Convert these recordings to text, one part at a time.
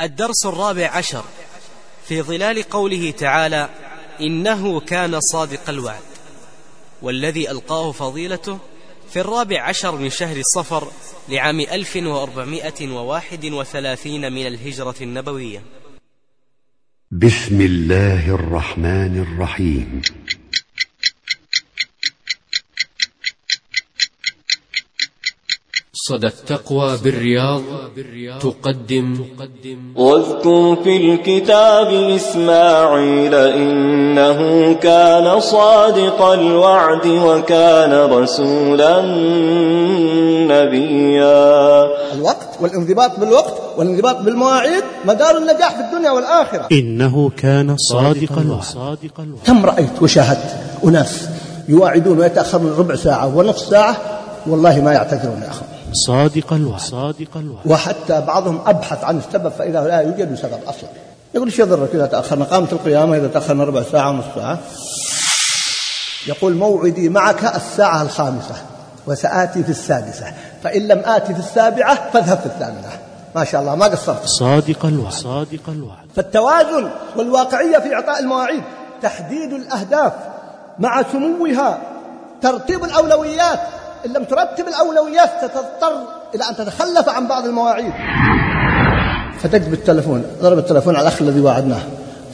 الدرس الرابع عشر في ظلال قوله تعالى إنه كان صادق الوعد والذي ألقاه فضيلته في الرابع عشر من شهر الصفر لعام ألف وأربعمائة وواحد وثلاثين من الهجرة النبوية. بسم الله الرحمن الرحيم. صدى التقوى بالرياض تقدم. واذكر في الكتاب إسماعيل إنه كان صادق الوعد وكان رسولا نبيا. الوقت والانضباط بالوقت والانضباط بالمواعيد مدار النجاح في الدنيا والآخرة. إنه كان صادق الوعد. كم رأيت وشاهدت أناس يواعدون ويتأخرون ربع ساعة ونصف ساعة؟ والله ما يعتذرون يا أخوان. صادق الوعد. صادق الوعد. وحتى بعضهم أبحث عن السبب فإذا لا يوجد سبب أصلا يقول إيش يضرك إذا تأخرنا قامت القيامة إذا تأخرنا ربع ساعة ونصف ساعة. يقول موعدي معك الساعة الخامسة وسآتي في السادسة. فإن لم آتي في السابعة فاذهب في الثامنة. ما شاء الله ما قصرت. صادق الوعد. صادق الوعد. فالتوازن والواقعية في إعطاء المواعيد تحديد الأهداف مع سموها ترتيب الأولويات إن لم ترتب الأولويات ستضطر إلى أن تتخلف عن بعض المواعيد. فتجد بالتلفون ضرب التلفون على الأخ الذي وعدناه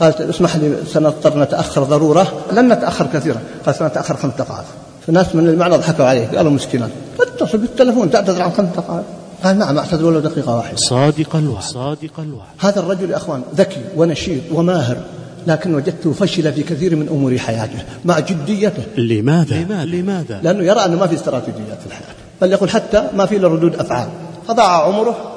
قالت اسمح لي سنضطر نتأخر ضرورة. لن نتأخر كثيرا. قال سنتأخر خمس دقائق. فناس من المعنى ضحكوا عليه. قالوا مسكينا. تتصل بالتلفون تعتذر عن خمس دقائق. قال نعم أعتذر ولو دقيقة واحدة. صادق الوعد صادق الوعد. هذا الرجل يا أخوان ذكي ونشيط وماهر. لكن وجدته فشل في كثير من أمور حياته مع جديته لماذا؟ لماذا؟ لماذا؟ لأنه يرى أنه ما في استراتيجيات في الحياة بل يقول حتى ما في إلا ردود أفعال فضاع عمره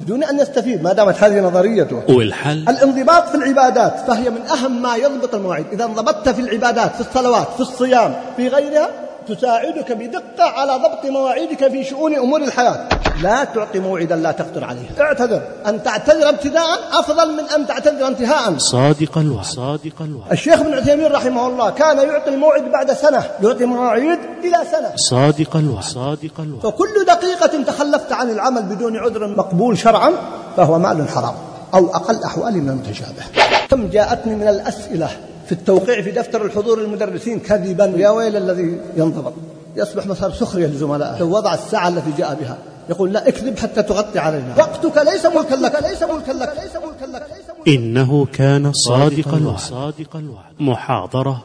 بدون أن يستفيد ما دامت هذه نظريته والحل الانضباط في العبادات فهي من أهم ما يضبط المواعيد إذا انضبطت في العبادات في الصلوات في الصيام في غيرها تساعدك بدقة على ضبط مواعيدك في شؤون أمور الحياة. لا تعطي موعدا لا تقدر عليه. اعتذر. أن تعتذر ابتداء أفضل من أن تعتذر انتهاء. صادق الوعد. صادق الوعد. الشيخ ابن عثيمين رحمه الله كان يعطي الموعد بعد سنة يعطي مواعيد إلى سنة. صادق الوعد. صادق الوعد. فكل دقيقة تخلفت عن العمل بدون عذر مقبول شرعا فهو مال حرام أو أقل أحوال من المتشابه. كم جاءتني من الأسئلة في التوقيع في دفتر الحضور المدرسين كذبا. يا ويل الذي ينضبط يصبح مثلا سخرية لزملائه. لو وضع الساعة التي جاء بها. يقول لا اكذب حتى تغطي علينا. وقتك ليس ملكا لك. ليس ملكا لك. ليس ملكا لك. إنه كان صادق الوعد صادق الوعد. محاضرة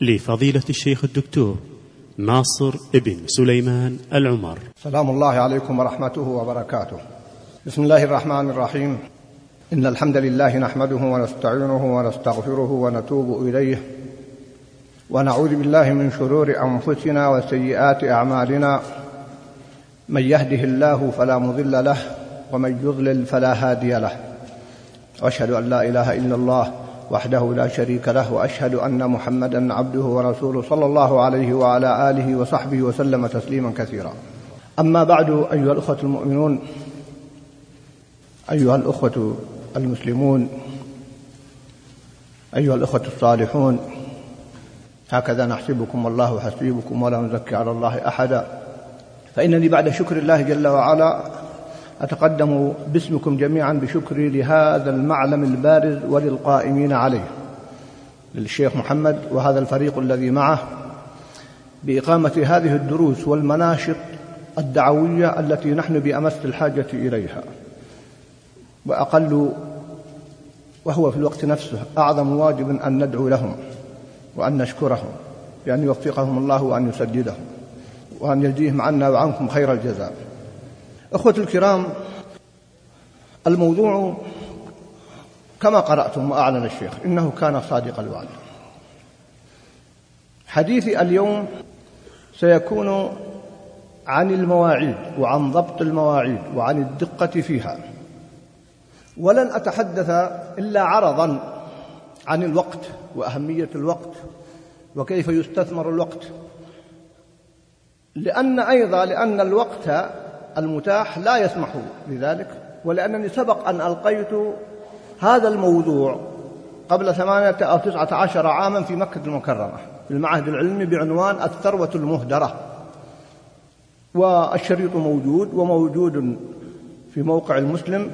لفضيلة الشيخ الدكتور ناصر ابن سليمان العمر. سلام الله عليكم ورحمته وبركاته. بسم الله الرحمن الرحيم. إن الحمد لله نحمده ونستعينه ونستغفره ونتوب إليه ونعوذ بالله من شرور أنفسنا وسيئات أعمالنا. من يهده الله فلا مضل له ومن يضلل فلا هادي له. وأشهد أن لا إله إلا الله وحده لا شريك له وأشهد أن محمدا عبده ورسوله صلى الله عليه وعلى آله وصحبه وسلم تسليما كثيرا. أما بعد أيها الأخوة المؤمنون أيها الأخوة المسلمون أيها الإخوة الصالحون هكذا نحسبكم والله حسيبكم ولا نزكي على الله أحدا. فإنني بعد شكر الله جل وعلا أتقدم باسمكم جميعا بشكري لهذا المعلم البارز وللقائمين عليه للشيخ محمد وهذا الفريق الذي معه بإقامة هذه الدروس والمناشط الدعوية التي نحن بأمس الحاجة إليها. وأقل وهو في الوقت نفسه أعظم واجب أن ندعو لهم وأن نشكرهم بأن يوفقهم الله وأن يسددهم وأن يجزيهم عنا وعنكم خير الجزاء. أخوة الكرام الموضوع كما قرأتم وأعلن الشيخ إنه كان صادق الوعد. حديثي اليوم سيكون عن المواعيد وعن ضبط المواعيد وعن الدقة فيها. ولن أتحدث إلا عرضا عن الوقت وأهمية الوقت وكيف يستثمر الوقت. لأن أيضا لأن الوقت المتاح لا يسمح بذلك ولأنني سبق أن ألقيت هذا الموضوع قبل ثمانية أو تسعة عشر عاما في مكة المكرمة في المعهد العلمي بعنوان الثروة المهدرة. والشريط موجود وموجود في موقع المسلم.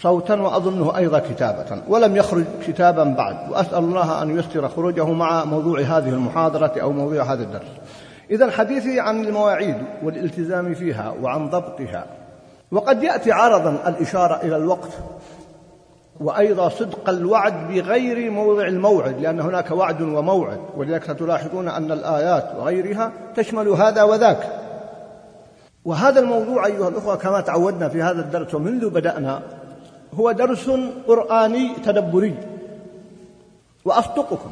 صوتا وأظنه أيضا كتابة ولم يخرج كتابا بعد وأسأل الله أن يسر خروجه مع موضوع هذه المحاضرة أو موضوع هذا الدرس. إذا حديثي عن المواعيد والالتزام فيها وعن ضبطها. وقد يأتي عرضا الإشارة إلى الوقت وأيضا صدق الوعد بغير موضع الموعد لأن هناك وعد وموعد ولذلك ستلاحظون أن الآيات وغيرها تشمل هذا وذاك. وهذا الموضوع أيها الأخوة كما تعودنا في هذا الدرس ومنذ بدأنا هو درس قرآني تدبري. وأصدقكم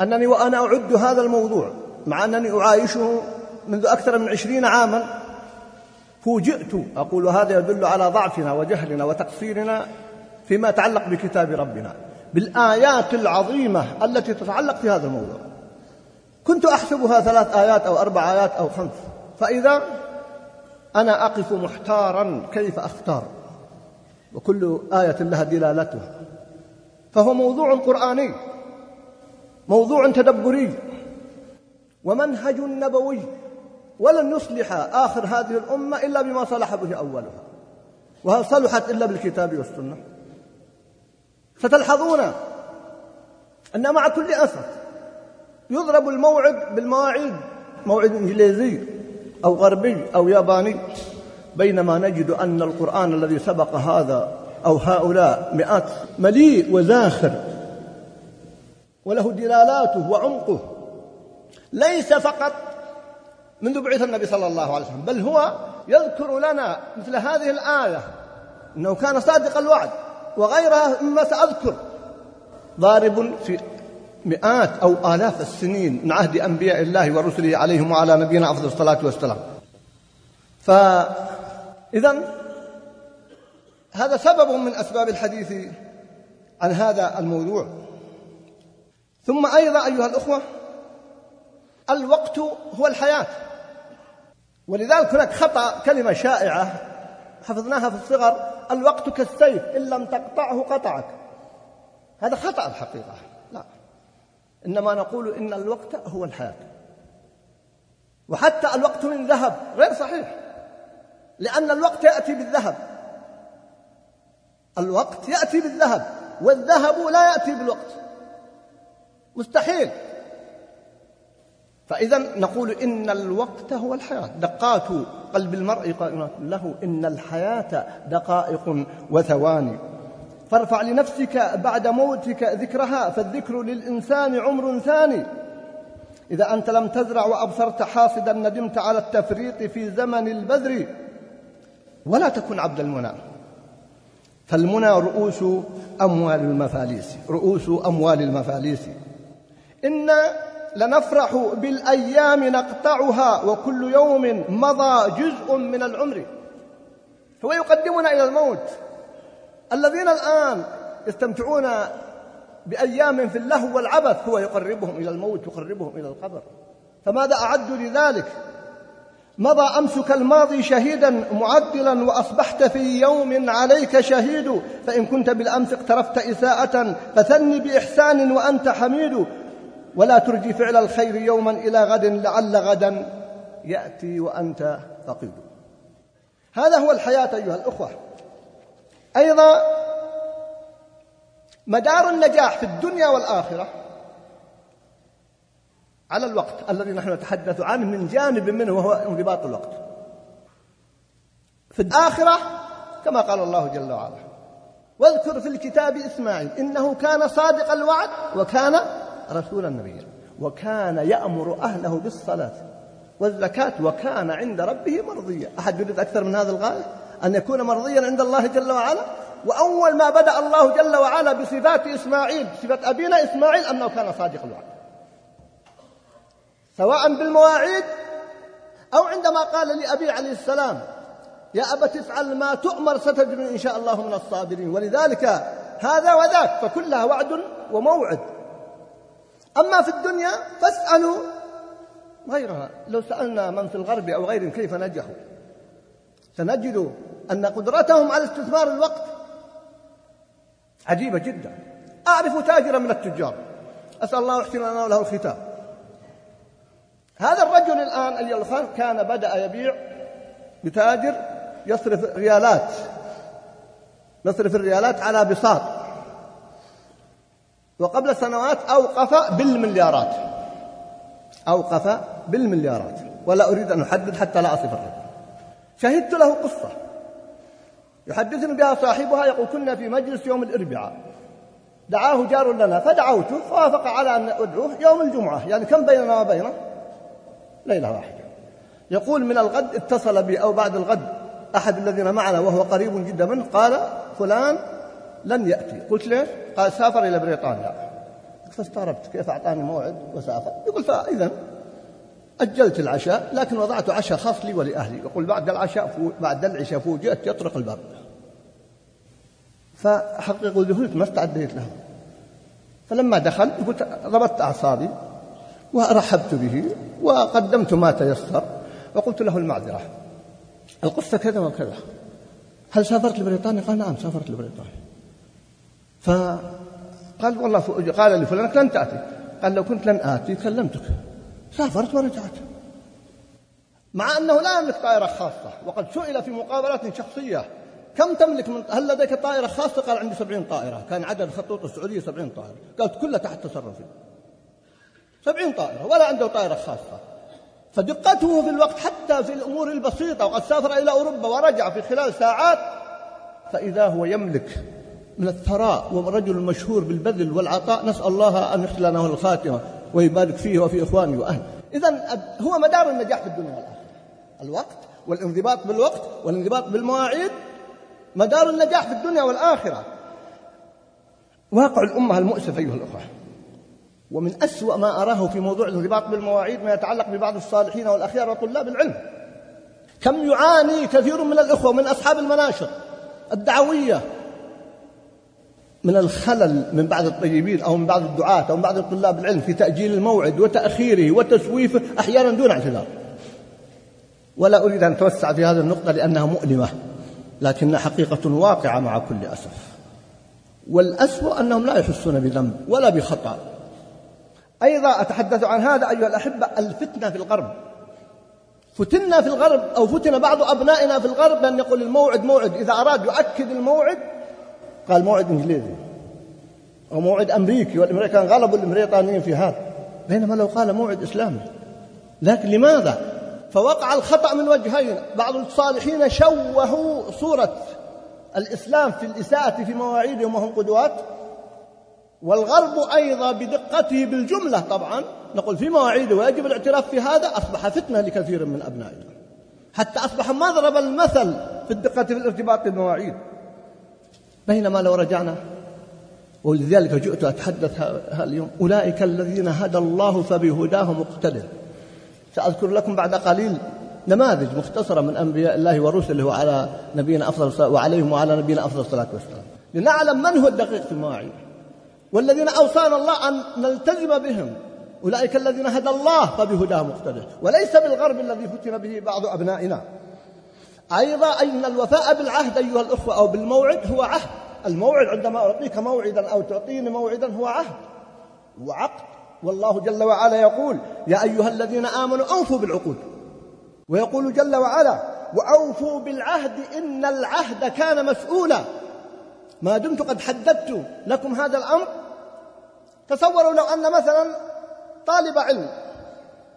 أنني وأنا أعد هذا الموضوع مع أنني أعايشه منذ أكثر من عشرين عاما. فوجئت أقول هذا يدل على ضعفنا وجهلنا وتقصيرنا فيما يتعلق بكتاب ربنا بالآيات العظيمة التي تتعلق في هذا الموضوع. كنت أحسبها ثلاث آيات أو أربع آيات أو خمس فإذا أنا أقف محتارا كيف أختار؟ وكل آية لها دلالتها. فهو موضوع قرآني موضوع تدبري. ومنهج نبوي ولن يصلح آخر هذه الأمة إلا بما صلح به أولها. وهل صلحت إلا بالكتاب والسنة؟ ستلحظون أن مع كل أسف يضرب الموعد بالمواعيد موعد إنجليزي أو غربي أو ياباني. بينما نجد أن القرآن الذي سبق هذا أو هؤلاء مئات مليء وزاخر وله دلالاته وعمقه. ليس فقط منذ بعث النبي صلى الله عليه وسلم بل هو يذكر لنا مثل هذه الآية أنه كان صادق الوعد وغيرها مما سأذكر. ضارب في مئات أو آلاف السنين من عهد أنبياء الله ورسله عليهم وعلى نبينا أفضل الصلاة والسلام. فإذا هذا سبب من أسباب الحديث عن هذا الموضوع. ثم أيضا أيها الأخوة الوقت هو الحياة. ولذلك هناك خطأ كلمة شائعة حفظناها في الصغر الوقت كالسيف إن لم تقطعه قطعك. هذا خطأ الحقيقة. لا. إنما نقول إن الوقت هو الحياة. وحتى الوقت من ذهب غير صحيح. لأن الوقت يأتي بالذهب. الوقت يأتي بالذهب والذهب لا يأتي بالوقت. مستحيل. فإذا نقول إن الوقت هو الحياة. دقات قلب المرء قائمات له إن الحياة دقائق وثواني فارفع لنفسك بعد موتك ذكرها فالذكر للإنسان عمر ثاني. إذا أنت لم تزرع وأبصرت حاصدا ندمت على التفريط في زمن البذر. ولا تكن عبد المنى. فالمنى رؤوس أموال المفاليس رؤوس أموال المفاليس. إن لنفرح بالأيام نقطعها وكل يوم مضى جزء من العمر. هو يقدمنا إلى الموت. الذين الآن يستمتعون بأيام في اللهو والعبث هو يقربهم إلى الموت يقربهم إلى القبر. فماذا أعدوا لذلك؟ مضى أمسك الماضي شهيدا معدلا وأصبحت في يوم عليك شهيد فإن كنت بالأمس اقترفت إساءة فثني بإحسان وأنت حميد. ولا ترجي فعل الخير يوما إلى غد لعل غدا يأتي وأنت فقيد. هذا هو الحياة أيها الأخوة. أيضا مدار النجاح في الدنيا والآخرة. على الوقت الذي نحن نتحدث عنه من جانب منه وهو انضباط الوقت. في الآخرة كما قال الله جل وعلا واذكر في الكتاب إسماعيل إنه كان صادق الوعد وكان رسولا نبيا وكان يأمر أهله بالصلاة والزكاة وكان عند ربه مرضيا. أحد يريد أكثر من هذا الغاية أن يكون مرضيا عند الله جل وعلا؟ وأول ما بدأ الله جل وعلا بصفات إسماعيل بصفة أبينا إسماعيل أنه كان صادق الوعد. سواء بالمواعيد أو عندما قال لأبي عليه السلام يا أبت افعل ما تؤمر ستجدني إن شاء الله من الصابرين. ولذلك هذا وذاك فكلها وعد وموعد. أما في الدنيا فاسألوا غيرها. لو سألنا من في الغرب أو غيرهم كيف نجحوا؟ سنجد أن قدرتهم على استثمار الوقت عجيبة جدا. أعرف تاجرا من التجار. أسأل الله يحسن لنا وله الختام. هذا الرجل الآن اليلخان كان بدأ يبيع بتاجر يصرف ريالات نصرف الريالات على بساط. وقبل سنوات أوقف بالمليارات أوقف بالمليارات. ولا أريد أن أحدد حتى لا أصف الرجل شهدت له قصة. يحدثني بها صاحبها يقول كنا في مجلس يوم الأربعاء. دعاه جار لنا فدعوته فوافق على أن أدعوه يوم الجمعة. يعني كم بيننا وبينه؟ ليلة واحدة. يقول من الغد اتصل بي أو بعد الغد أحد الذين معنا وهو قريب جدا منه قال فلان لن يأتي. قلت ليش؟ قال سافر إلى بريطانيا. فاستغربت كيف أعطاني موعد وسافر؟ يقول فإذا أجلت العشاء لكن وضعت عشاء خاص لي ولأهلي. يقول بعد العشاء فو بعد العشاء فوجئت يطرق الباب. فحقق ذهلت ما استعديت له. فلما دخل قلت ضبطت أعصابي. ورحبت به وقدمت ما تيسر وقلت له المعذرة. القصة كذا وكذا. هل سافرت لبريطانيا؟ قال نعم سافرت لبريطانيا. فقال والله قال لي فلان لن تأتي. قال لو كنت لن آتي كلمتك. سافرت ورجعت. مع أنه لا يملك طائرة خاصة وقد سئل في مقابلات شخصية. كم تملك من هل لديك طائرة خاصة؟ قال عندي سبعين طائرة. كان عدد الخطوط السعودية سبعين طائرة. قالت كلها تحت تصرفي. سبعين طائرة ولا عنده طائرة خاصة. فدقته في الوقت حتى في الأمور البسيطة وقد سافر إلى أوروبا ورجع في خلال ساعات فإذا هو يملك من الثراء ورجل مشهور بالبذل والعطاء نسأل الله أن يحسن له الخاتمة ويبارك فيه وفي إخوانه وأهله. إذا هو مدار النجاح في الدنيا والآخرة. الوقت والانضباط بالوقت والانضباط بالمواعيد مدار النجاح في الدنيا والآخرة. واقع الأمة المؤسف أيها الأخوة. ومن أسوأ ما أراه في موضوع الانضباط بالمواعيد ما يتعلق ببعض الصالحين والأخيار وطلاب العلم. كم يعاني كثير من الإخوة من أصحاب المناشط الدعوية من الخلل من بعض الطيبين أو من بعض الدعاة أو من بعض طلاب العلم في تأجيل الموعد وتأخيره وتسويفه أحيانا دون اعتذار. ولا أريد أن أتوسع في هذه النقطة لأنها مؤلمة لكنها حقيقة واقعة مع كل أسف. والأسوأ أنهم لا يحسون بذنب ولا بخطأ. أيضا أتحدث عن هذا أيها الأحبة الفتنة في الغرب فتنا في الغرب أو فتن بعض أبنائنا في الغرب بأن يقول الموعد موعد إذا أراد يؤكد الموعد قال موعد إنجليزي أو موعد أمريكي والأمريكان غلبوا البريطانيين في هذا بينما لو قال موعد إسلامي لكن لماذا؟ فوقع الخطأ من وجهين بعض الصالحين شوهوا صورة الإسلام في الإساءة في مواعيدهم وهم قدوات والغرب أيضا بدقته بالجملة طبعا. نقول في مواعيده ويجب الاعتراف في هذا أصبح فتنة لكثير من أبنائنا. حتى أصبح مضرب المثل في الدقة في الارتباط بالمواعيد. بينما لو رجعنا ولذلك جئت أتحدث هذا اليوم أولئك الذين هدى الله فبهداه مقتدر. سأذكر لكم بعد قليل نماذج مختصرة من أنبياء الله ورسله وعلى نبينا أفضل وعليهم وعلى نبينا أفضل الصلاة والسلام. لنعلم من هو الدقيق في المواعيد. والذين أوصانا الله أن نلتزم بهم. أولئك الذين هدى الله فبهداه مقتدر. وليس بالغرب الذي فتن به بعض أبنائنا. أيضا أن الوفاء بالعهد أيها الأخوة أو بالموعد هو عهد. الموعد عندما أعطيك موعدا أو تعطيني موعدا هو عهد. وعقد. والله جل وعلا يقول يا أيها الذين آمنوا أوفوا بالعقود. ويقول جل وعلا وأوفوا بالعهد إن العهد كان مسؤولا. ما دمت قد حددت لكم هذا الأمر تصوروا لو أن مثلا طالب علم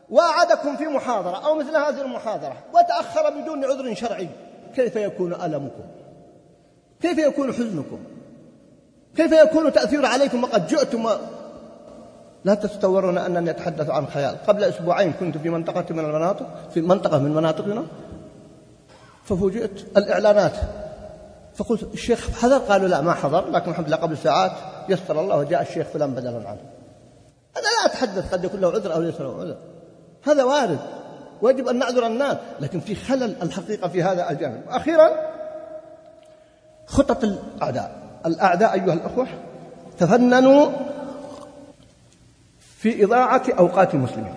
وعدكم في محاضرة أو مثل هذه المحاضرة وتأخر بدون عذر شرعي كيف يكون ألمكم؟ كيف يكون حزنكم؟ كيف يكون تأثير عليكم وقد جئتم؟ لا تتصورون أنني أتحدث عن خيال. قبل أسبوعين كنت في منطقة من المناطق في منطقة من مناطقنا ففوجئت الإعلانات. فقلت الشيخ حضر قالوا لا ما حضر لكن الحمد لله قبل ساعات. يسر الله وجاء الشيخ فلان بدلا عنه أنا لا أتحدث قد يكون له عذر أو ليس له عذر. هذا وارد. ويجب أن نعذر الناس لكن في خلل الحقيقة في هذا الجانب. أخيرا خطط الأعداء. الأعداء أيها الأخوة تفننوا في إضاعة أوقات المسلمين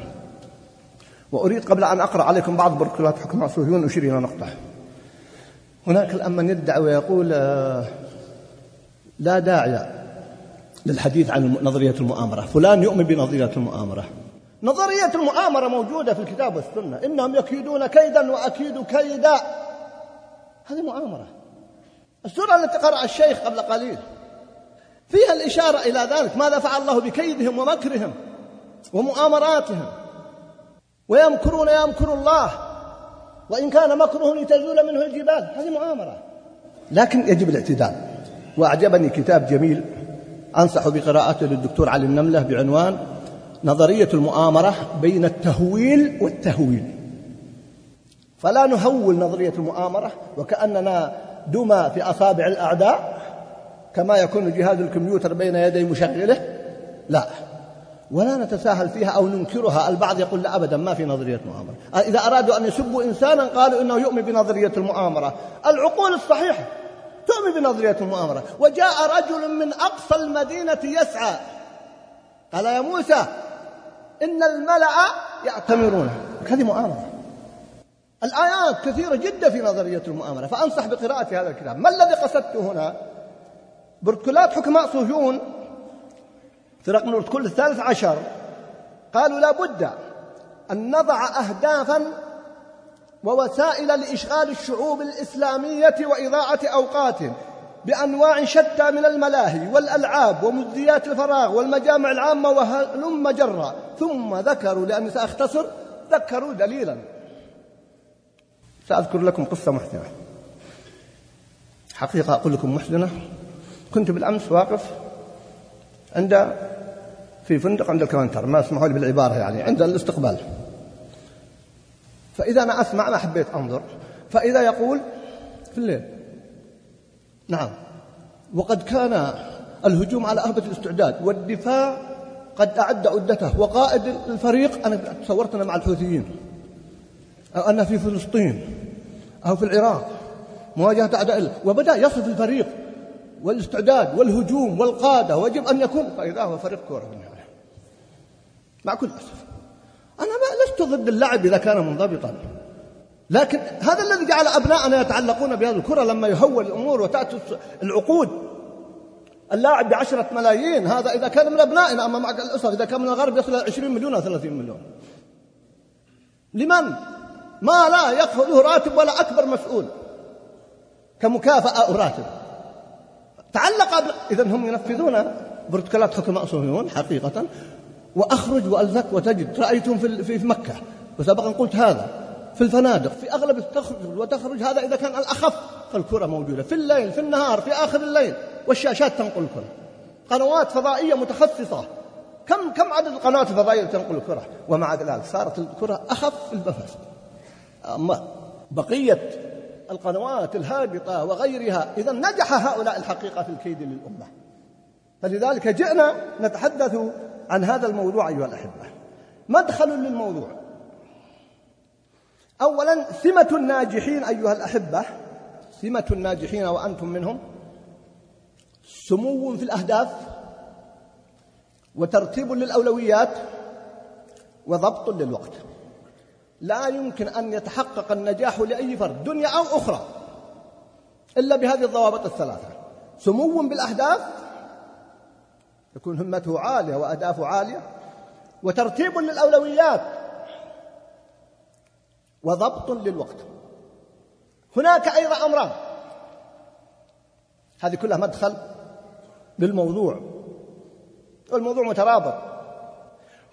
وأريد قبل أن أقرأ عليكم بعض بركلات حكماء صهيون أشير إلى نقطة. هناك الآن من يدعي ويقول آه، لا داعي للحديث عن نظرية المؤامرة. فلان يؤمن بنظرية المؤامرة. نظرية المؤامرة موجودة في الكتاب والسنة. إنهم يكيدون كيدا وأكيد كيدا. هذه مؤامرة. السورة التي قرأ الشيخ قبل قليل. فيها الإشارة إلى ذلك. ماذا فعل الله بكيدهم ومكرهم ومؤامراتهم؟ ويمكرون يمكر الله. وإن كان مكرهم لتزول منه الجبال. هذه مؤامرة. لكن يجب الاعتدال. وأعجبني كتاب جميل أنصح بقراءته للدكتور علي النملة بعنوان نظرية المؤامرة بين التهويل والتهويل. فلا نهول نظرية المؤامرة وكأننا دمى في أصابع الأعداء كما يكون جهاز الكمبيوتر بين يدي مشغله. لا ولا نتساهل فيها أو ننكرها. البعض يقول لا أبدا ما في نظرية مؤامرة. إذا أرادوا أن يسبوا إنسانا قالوا إنه يؤمن بنظرية المؤامرة. العقول الصحيحة تؤمن بنظرية المؤامرة. وجاء رجل من أقصى المدينة يسعى. قال يا موسى إن الملأ يأتمرون. هذه مؤامرة. الآيات كثيرة جدا في نظرية المؤامرة. فأنصح بقراءة هذا الكتاب. ما الذي قصدته هنا؟ بروتوكولات حكماء صهيون في رقم البروتوكول الثالث عشر قالوا لا بد أن نضع أهدافا ووسائل لإشغال الشعوب الإسلامية وإضاعة أوقاتهم بأنواع شتى من الملاهي والألعاب ومجديات الفراغ والمجامع العامة وهلم جرا ثم ذكروا لأني سأختصر ذكروا دليلا. سأذكر لكم قصة محزنة حقيقة أقول لكم محزنة كنت بالأمس واقف عند في فندق عند الكوانتر ما اسمحوا لي بالعبارة يعني عند الاستقبال. فإذا أنا أسمع ما حبيت أنظر. فإذا يقول في الليل نعم. وقد كان الهجوم على أهبة الاستعداد والدفاع قد أعد عدته. وقائد الفريق أنا تصورت أنا مع الحوثيين أو أنا في فلسطين أو في العراق مواجهة أعداء وبدأ يصف الفريق والاستعداد والهجوم والقادة. ويجب أن يكون فإذا هو فريق كورة النهاية مع كل أسف. أنا ما لست ضد اللعب إذا كان منضبطا. لكن هذا الذي جعل أبناءنا يتعلقون بهذه الكرة لما يهول الأمور وتأتي العقود. اللاعب بعشرة ملايين هذا إذا كان من أبنائنا أما مع الأسر إذا كان من الغرب يصل إلى 20 مليون أو 30 مليون. لمن؟ ما لا يأخذه راتب ولا أكبر مسؤول. كمكافأة أو راتب. تعلق إذا هم ينفذون بروتوكولات حكم صهيون حقيقة. وأخرج وألزك وتجد. رأيتهم في في مكة. وسبقا قلت هذا. في الفنادق في أغلب تخرج وتخرج هذا إذا كان الأخف. فالكرة موجودة في الليل في النهار في آخر الليل. والشاشات تنقل الكرة. قنوات فضائية متخصصة. كم كم عدد القنوات الفضائية التي تنقل الكرة؟ ومع ذلك صارت الكرة أخف النفس أما بقية القنوات الهابطة وغيرها إذا نجح هؤلاء الحقيقة في الكيد للأمة. فلذلك جئنا نتحدث عن هذا الموضوع أيها الأحبة. مدخل للموضوع. أولا سمة الناجحين أيها الأحبة سمة الناجحين وأنتم منهم سمو في الأهداف وترتيب للأولويات وضبط للوقت. لا يمكن أن يتحقق النجاح لأي فرد دنيا أو أخرى إلا بهذه الضوابط الثلاثة. سمو بالأهداف يكون همته عالية وأهدافه عالية وترتيب للأولويات وضبط للوقت. هناك أيضا أمران. هذه كلها مدخل للموضوع. والموضوع مترابط.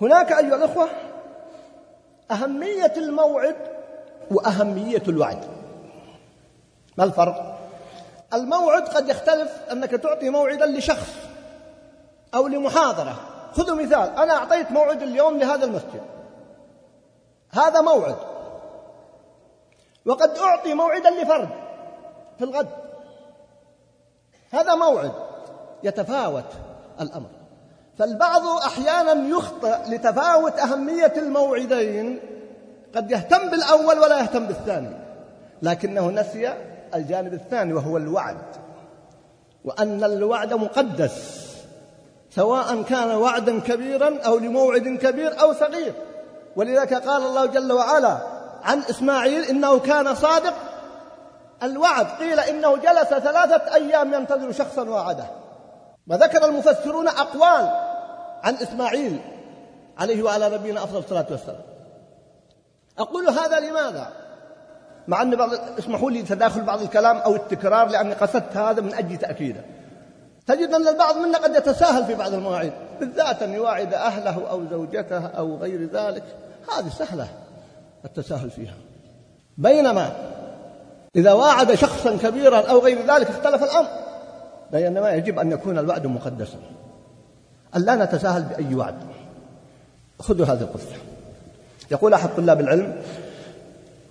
هناك أيها الأخوة أهمية الموعد وأهمية الوعد. ما الفرق؟ الموعد قد يختلف أنك تعطي موعدا لشخص. أو لمحاضرة. خذوا مثال. أنا أعطيت موعد اليوم لهذا المسجد. هذا موعد. وقد أعطي موعدا لفرد في الغد. هذا موعد يتفاوت الأمر. فالبعض أحيانا يخطئ لتفاوت أهمية الموعدين. قد يهتم بالأول ولا يهتم بالثاني. لكنه نسي الجانب الثاني وهو الوعد. وأن الوعد مقدس. سواء كان وعدا كبيرا أو لموعد كبير أو صغير. ولذلك قال الله جل وعلا عن إسماعيل إنه كان صادق. الوعد قيل إنه جلس ثلاثة أيام ينتظر شخصا وعده. وذكر المفسرون أقوال عن إسماعيل عليه وعلى نبينا أفضل الصلاة والسلام. أقول هذا لماذا؟ مع أن بعض اسمحوا لي تداخل بعض الكلام أو التكرار لأني قصدت هذا من أجل تأكيده. تجد أن البعض منا قد يتساهل في بعض المواعيد بالذات أن يواعد أهله أو زوجته أو غير ذلك. هذه سهلة التساهل فيها. بينما إذا واعد شخصا كبيرا أو غير ذلك اختلف الأمر. بينما يجب أن يكون الوعد مقدسا. أن لا نتساهل بأي وعد. خذوا هذه القصة. يقول أحد طلاب العلم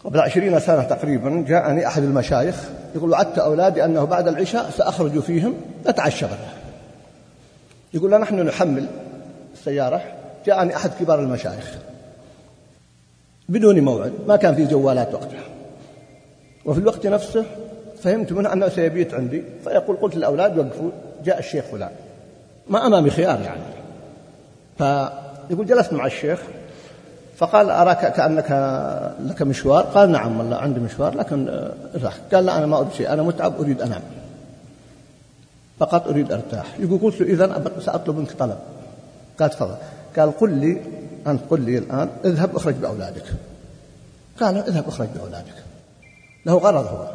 قبل عشرين سنة تقريبا جاءني أحد المشايخ يقول وعدت أولادي أنه بعد العشاء سأخرج فيهم نتعشى غدا يقول نحن نحمل السيارة. جاءني أحد كبار المشايخ بدون موعد ما كان في جوالات وقتها. وفي الوقت نفسه فهمت منه أنه سيبيت عندي. فيقول قلت للأولاد وقفوا جاء الشيخ فلان. ما أمامي خيار يعني. فيقول جلست مع الشيخ. فقال أراك كأنك لك مشوار؟ قال نعم والله عندي مشوار لكن ارتاح قال لا أنا ما أريد شيء أنا متعب أريد أنام. فقط أريد أرتاح. يقول قلت له إذا سأطلب منك طلب. قال تفضل. قال قل لي أنت قل لي الآن اذهب أخرج بأولادك. قال اذهب أخرج بأولادك. له غرض هو.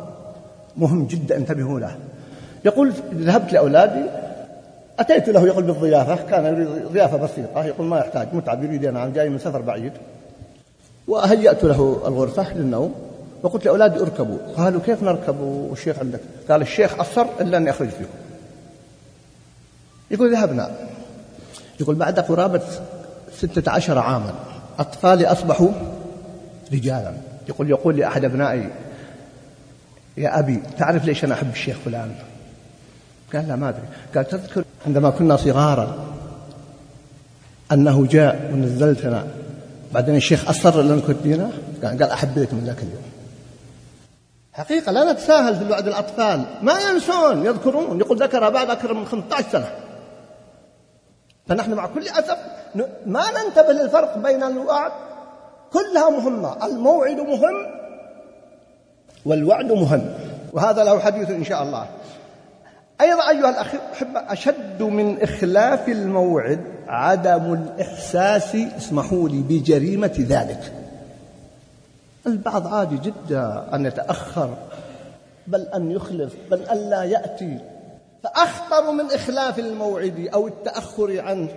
مهم جدا انتبهوا له. يقول ذهبت لأولادي أتيت له يقول بالضيافة كان يريد ضيافة بسيطة يقول ما يحتاج متعب يريد ينام جاي من سفر بعيد. وهيأت له الغرفة للنوم وقلت لأولادي اركبوا. قالوا كيف نركب والشيخ عندك؟ قال الشيخ أصر إلا أني أخرج فيكم. يقول ذهبنا. يقول بعد قرابة ستة عشر عاما أطفالي أصبحوا رجالا. يقول يقول لي أحد أبنائي يا أبي تعرف ليش أنا أحب الشيخ فلان؟ قال لا ما أدري. قال تذكر عندما كنا صغارا أنه جاء ونزلتنا. بعدين الشيخ أصر لنا كنتينا قال أحبيت من ذاك اليوم. حقيقة لا نتساهل في الوعد الأطفال. ما ينسون يذكرون. يقول ذكر بعد أكثر من 15 سنة. فنحن مع كل أسف ما ننتبه للفرق بين الوعد كلها مهمة. الموعد مهم والوعد مهم. وهذا له حديث إن شاء الله. أيضا أيها الأحبة أشد من إخلاف الموعد عدم الإحساس اسمحوا لي بجريمة ذلك. البعض عادي جدا أن يتأخر بل أن يخلف بل أن لا يأتي. فأخطر من إخلاف الموعد أو التأخر عنه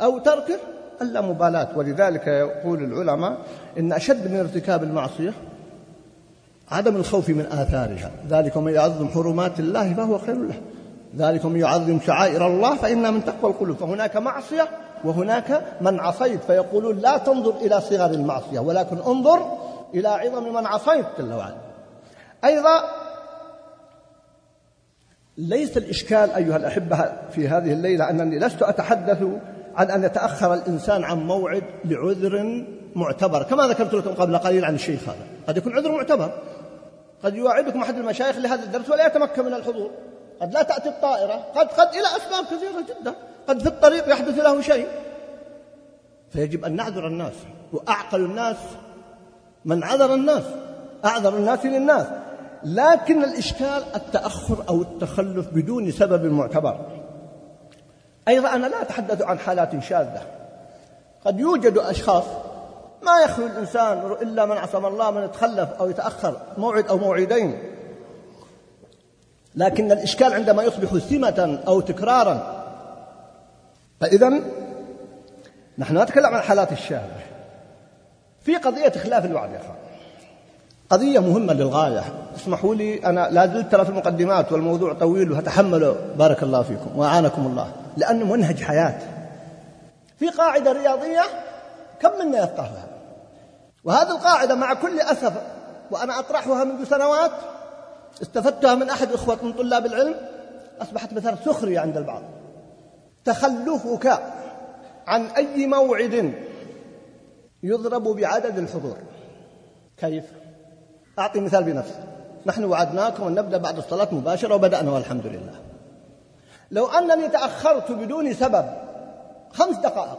أو تركه اللامبالاة. ولذلك يقول العلماء إن أشد من ارتكاب المعصية عدم الخوف من آثارها. ذلك من يعظم حرمات الله فهو خير له. ذلك من يعظم شعائر الله فإنها من تقوى القلوب. فهناك معصية وهناك من عصيت. فيقولون لا تنظر إلى صغر المعصية ولكن انظر إلى عظم من عصيت. جل وعلا. أيضا ليس الإشكال أيها الأحبة في هذه الليلة أنني لست أتحدث عن أن يتأخر الإنسان عن موعد لعذر معتبر. كما ذكرت لكم قبل قليل عن الشيخ هذا. قد يكون عذر معتبر. قد يواعدكم أحد المشايخ لهذا الدرس ولا يتمكن من الحضور. قد لا تأتي الطائرة قد قد إلى أسباب كثيرة جدا قد في الطريق يحدث له شيء. فيجب أن نعذر الناس وأعقل الناس من عذر الناس أعذر الناس للناس. لكن الإشكال التأخر أو التخلف بدون سبب معتبر. أيضا أنا لا أتحدث عن حالات شاذة. قد يوجد أشخاص ما يخلو الإنسان إلا من عصم الله من يتخلف أو يتأخر موعد أو موعدين. لكن الإشكال عندما يصبح سمة أو تكرارا. فإذا نحن نتكلم عن حالات الشاذة في قضية إخلاف الوعد يا أخوان. قضية مهمة للغاية. اسمحوا لي أنا لا زلت ترى في المقدمات والموضوع طويل وهتحمله بارك الله فيكم وأعانكم الله. لأنه منهج حياة. في قاعدة رياضية كم منا يفقهها؟ وهذه القاعدة مع كل أسف وأنا أطرحها منذ سنوات استفدتها من أحد إخوة من طلاب العلم أصبحت مثلا سخرية عند البعض. تخلفك عن أي موعد يضرب بعدد الحضور. كيف؟ أعطي مثال بنفسي. نحن وعدناكم أن نبدأ بعد الصلاة مباشرة وبدأنا والحمد لله. لو أنني تأخرت بدون سبب خمس دقائق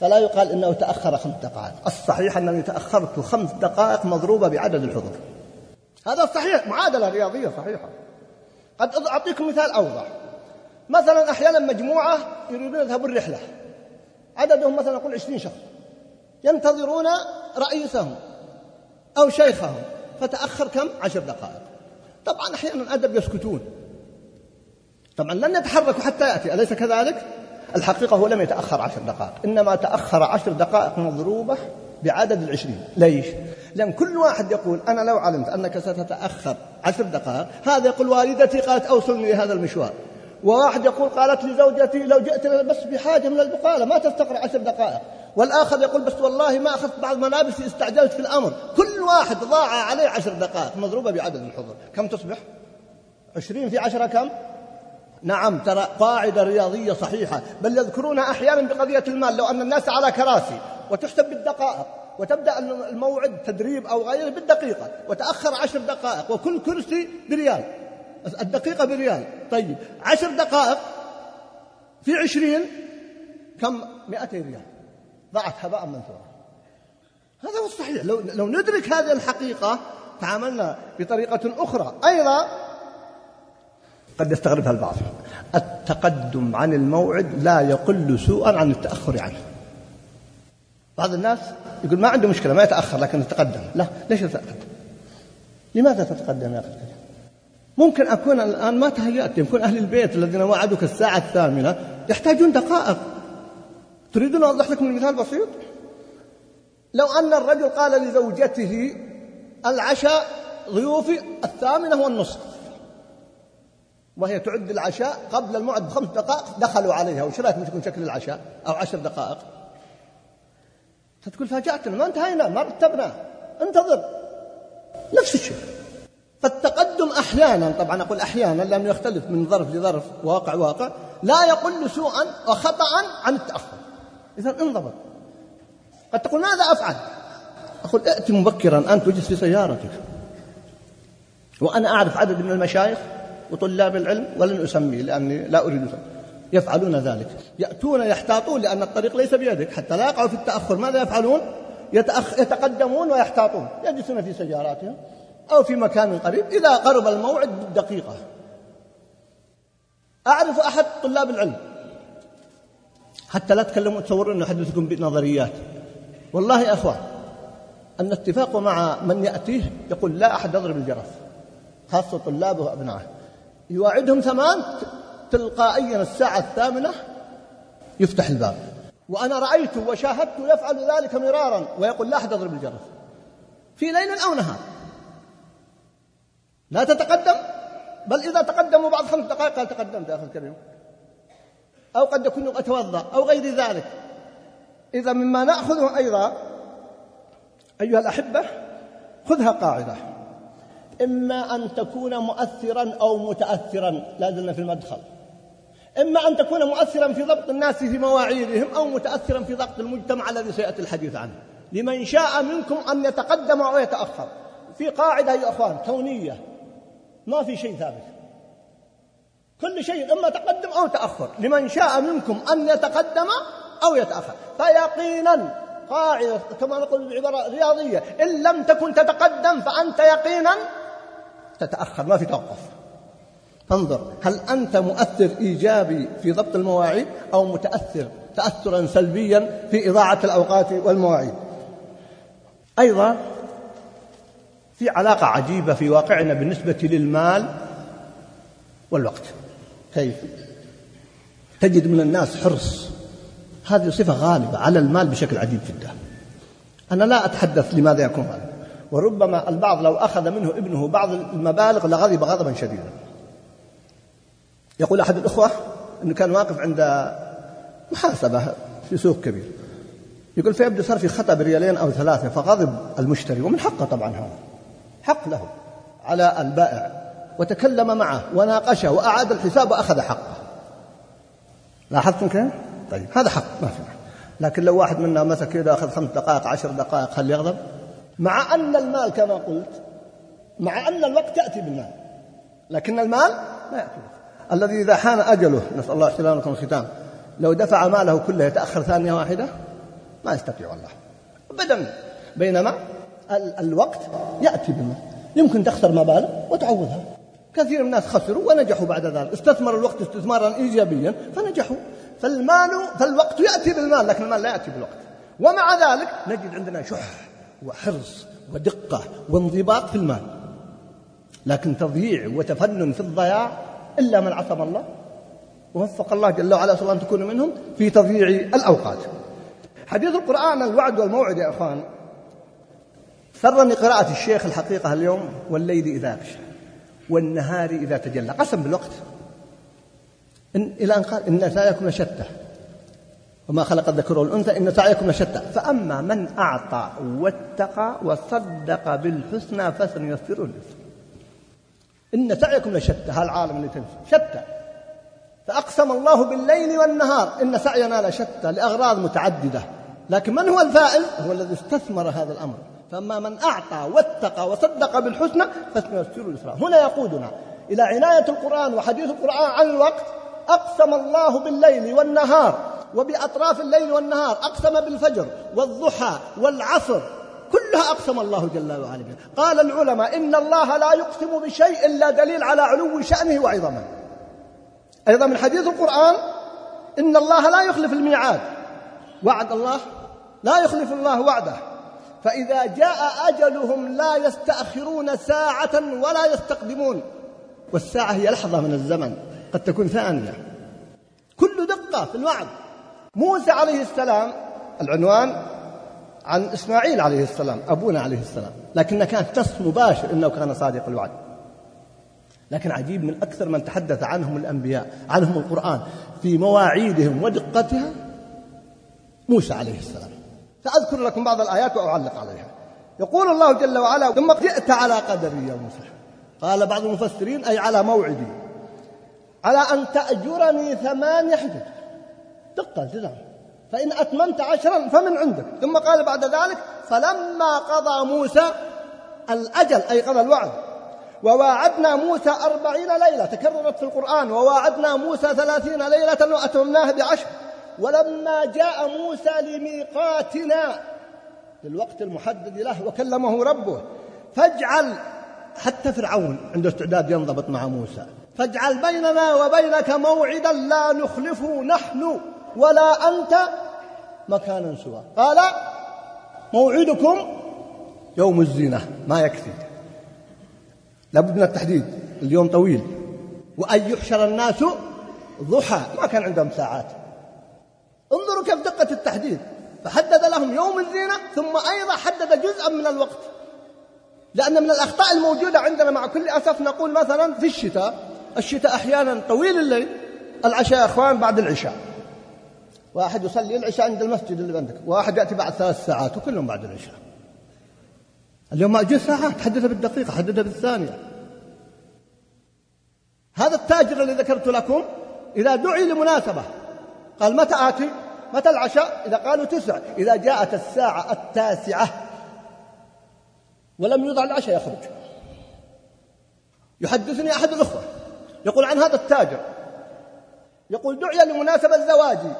فلا يقال إنه تأخر خمس دقائق. الصحيح أنني تأخرت خمس دقائق مضروبة بعدد الحضور. هذا صحيح معادلة رياضية صحيحة. قد أعطيكم مثال أوضح. مثلا أحيانا مجموعة يريدون يذهبوا الرحلة. عددهم مثلا نقول عشرين شخص. ينتظرون رئيسهم أو شيخهم. فتأخر كم؟ عشر دقائق. طبعا أحيانا أدب يسكتون. طبعا لن يتحركوا حتى يأتي. أليس كذلك؟ الحقيقة هو لم يتأخر عشر دقائق. إنما تأخر عشر دقائق مضروبة بعدد العشرين. ليش؟ لأن كل واحد يقول أنا لو علمت أنك ستتأخر عشر دقائق هذا يقول والدتي قالت أوصلني لهذا المشوار. وواحد يقول قالت لي زوجتي لو جئت بس بحاجة من البقالة ما تستقر عشر دقائق. والآخر يقول بس والله ما أخذت بعض ملابسي استعجلت في الأمر. كل واحد ضاع عليه عشر دقائق مضروبة بعدد الحضور. كم تصبح؟ عشرين في عشرة كم؟ نعم ترى قاعدة رياضية صحيحة. بل يذكرونها أحيانا بقضية المال لو أن الناس على كراسي وتحسب بالدقائق. وتبدأ الموعد تدريب أو غيره بالدقيقة وتأخر عشر دقائق وكل كرسي بريال. الدقيقة بريال. طيب عشر دقائق في عشرين كم؟ مئتي ريال. ضاعت هباء منثورا هذا هو الصحيح. لو, لو ندرك هذه الحقيقة تعاملنا بطريقة أخرى. أيضا قد يستغربها البعض. التقدم عن الموعد لا يقل سوءا عن التأخر عنه. بعض الناس يقول ما عنده مشكلة ما يتأخر لكن يتقدم لا ليش يتقدم لماذا تتقدم يا أخي ممكن أكون الآن ما تهيأت يكون أهل البيت الذين وعدوك الساعة الثامنة يحتاجون دقائق. تريدون أوضح لكم مثال بسيط؟ لو أن الرجل قال لزوجته العشاء ضيوفي الثامنة والنصف. وهي تعد العشاء قبل الموعد بخمس دقائق دخلوا عليها. وش رأيك تكون شكل العشاء؟ أو عشر دقائق. فتقول فاجأتنا ما انتهينا ما رتبنا. انتظر. نفس الشيء. فالتقدم أحيانا طبعا أقول أحيانا لأنه يختلف من ظرف لظرف واقع واقع لا يقل سوءا وخطأ عن التأخر. إذا انضبط قد تقول ماذا أفعل؟ أقول ائت مبكرا أنت واجلس في سيارتك. وأنا أعرف عدد من المشايخ وطلاب العلم ولن أسميه لأني لا أريد يفعلون ذلك. يأتون يحتاطون لأن الطريق ليس بيدك. حتى لا يقعوا في التأخر. ماذا يفعلون؟ يتأخ... يتقدمون ويحتاطون. يجلسون في سياراتهم أو في مكان قريب إذا قرب الموعد بالدقيقة أعرف أحد طلاب العلم. حتى لا تكلموا تصوروا أنه أحدثكم بنظريات. والله يا أخوان أن اتفاق مع من يأتيه يقول لا أحد يضرب الجرس خاصة طلابه وأبنائه. يواعدهم ثمان تلقائيا الساعة الثامنة يفتح الباب. وأنا رأيت وشاهدت يفعل ذلك مرارا ويقول لا أحد يضرب الجرس. في ليل أو نهار. لا تتقدم؟ بل إذا تقدموا بعد خمس دقائق قال تقدمت يا أخي الكريم. أو قد يكون أتوضأ أو غير ذلك. إذا مما نأخذه أيضا أيها الأحبة خذها قاعدة. إما أن تكون مؤثرا أو متأثرا لا زلنا في المدخل. إما أن تكون مؤثرا في ضبط الناس في مواعيدهم أو متأثرا في ضبط المجتمع الذي سيأتي الحديث عنه. لمن شاء منكم أن يتقدم أو يتأخر. في قاعدة يا أخوان كونية. ما في شيء ثابت. كل شيء إما تقدم أو تأخر. لمن شاء منكم أن يتقدم أو يتأخر. فيقينا قاعدة كما نقول بعبارة رياضية إن لم تكن تتقدم فأنت يقينا تتأخر. ما في توقف. انظر هل أنت مؤثر إيجابي في ضبط المواعيد أو متأثر تأثرا سلبيا في إضاعة الأوقات والمواعيد؟ أيضا في علاقة عجيبة في واقعنا بالنسبة للمال والوقت. كيف؟ تجد من الناس حرص. هذه صفة غالبة على المال بشكل عجيب جدا. أنا لا أتحدث لماذا يكون هذا وربما البعض لو أخذ منه ابنه بعض المبالغ لغضب غضبا شديدا. يقول أحد الأخوة أنه كان واقف عند محاسبة في سوق كبير. يقول فيبدو صار في خطأ بريالين أو ثلاثة فغضب المشتري ومن حقه طبعا هذا. حق له على البائع وتكلم معه وناقشه وأعاد الحساب وأخذ حقه. لاحظتم كيف؟ طيب هذا حق ما في لكن لو واحد منا مسك كذا أخذ خمس دقائق عشر دقائق هل يغضب؟ مع أن المال كما قلت مع أن الوقت يأتي بالمال لكن المال لا يأتي. الذي إذا حان أجله نسأل الله السلامة والختام لو دفع ماله كله يتأخر ثانية واحدة ما يستطيع الله. أبدا. بينما الوقت يأتي بالمال. يمكن تخسر مبالغ وتعوضها. كثير من الناس خسروا ونجحوا بعد ذلك. استثمروا الوقت استثمارا إيجابيا فنجحوا. فالمال فالوقت يأتي بالمال لكن المال لا يأتي بالوقت. ومع ذلك نجد عندنا شح وحرص ودقة وانضباط في المال. لكن تضييع وتفنن في الضياع إلا من عصم الله. ووفق الله جل وعلا صلى أن تكون منهم في تضييع الأوقات. حديث القرآن الوعد والموعد يا أخوان. سرني قراءة الشيخ الحقيقة اليوم والليل إذا يغشى والنهار إذا تجلى. قسم بالوقت. إن إلى أن قال إن سعيكم لشتى. وما خلق الذكر والأنثى إن سعيكم لشتى. فأما من أعطى واتقى وصدق بالحسنى فسنيسره لليسرى إن سعيكم لشتى. هالعالم اللي تنسى. شتى. فأقسم الله بالليل والنهار إن سعينا لشتى لأغراض متعددة. لكن من هو الفائز هو الذي استثمر هذا الأمر. فأما من أعطى واتقى وصدق بالحسنى فسنيسره اليسرى هنا يقودنا إلى عناية القرآن وحديث القرآن عن الوقت. أقسم الله بالليل والنهار. وبأطراف الليل والنهار أقسم بالفجر والضحى والعصر كلها أقسم الله جل وعلا قال العلماء إن الله لا يقسم بشيء إلا دليل على علو شأنه وعظمه. أيضا من حديث القرآن إن الله لا يخلف الميعاد. وعد الله؟ لا يخلف الله وعده. فإذا جاء أجلهم لا يستأخرون ساعة ولا يستقدمون. والساعة هي لحظة من الزمن قد تكون ثانية. كل دقة في الوعد. موسى عليه السلام العنوان عن إسماعيل عليه السلام أبونا عليه السلام. لكن كانت نص مباشر إنه كان صادق الوعد. لكن عجيب من أكثر من تحدث عنهم الأنبياء عنهم القرآن في مواعيدهم ودقتها موسى عليه السلام. سأذكر لكم بعض الآيات وأعلق عليها. يقول الله جل وعلا ثم جئت على قدري يا موسى. قال بعض المفسرين أي على موعدي. على أن تأجرني ثمان حجج. دقة التزام فإن أتممت عشرا فمن عندك. ثم قال بعد ذلك فلما قضى موسى الأجل أي قضى الوعد وواعدنا موسى أربعين ليلة تكررت في القرآن وواعدنا موسى ثلاثين ليلة وأتممناها بعشر. ولما جاء موسى لميقاتنا للوقت المحدد له وكلمه ربه فاجعل حتى فرعون عنده استعداد ينضبط مع موسى فاجعل بيننا وبينك موعدا لا نخلفه نحن. ولا أنت مكانا سوى قال موعدكم يوم الزينة. ما يكفي. لابد من التحديد. اليوم طويل. وأن يحشر الناس ضحى. ما كان عندهم ساعات. انظروا كيف دقة التحديد. فحدد لهم يوم الزينة ثم أيضا حدد جزءا من الوقت. لأن من الأخطاء الموجودة عندنا مع كل أسف نقول مثلا في الشتاء. الشتاء أحيانا طويل الليل. العشاء يا أخوان بعد العشاء. واحد يصلي العشاء عند المسجد اللي عندك واحد يأتي بعد ثلاث ساعات وكلهم بعد العشاء. اليوم أجل ساعات حددها بالدقيقة حددها بالثانية. هذا التاجر الذي ذكرت لكم إذا دعي لمناسبة قال متى آتي؟ متى العشاء؟ إذا قالوا تسع. إذا جاءت الساعة التاسعة ولم يوضع العشاء يخرج. يحدثني أحد الأخوة يقول عن هذا التاجر. يقول دعي لمناسبة زواجي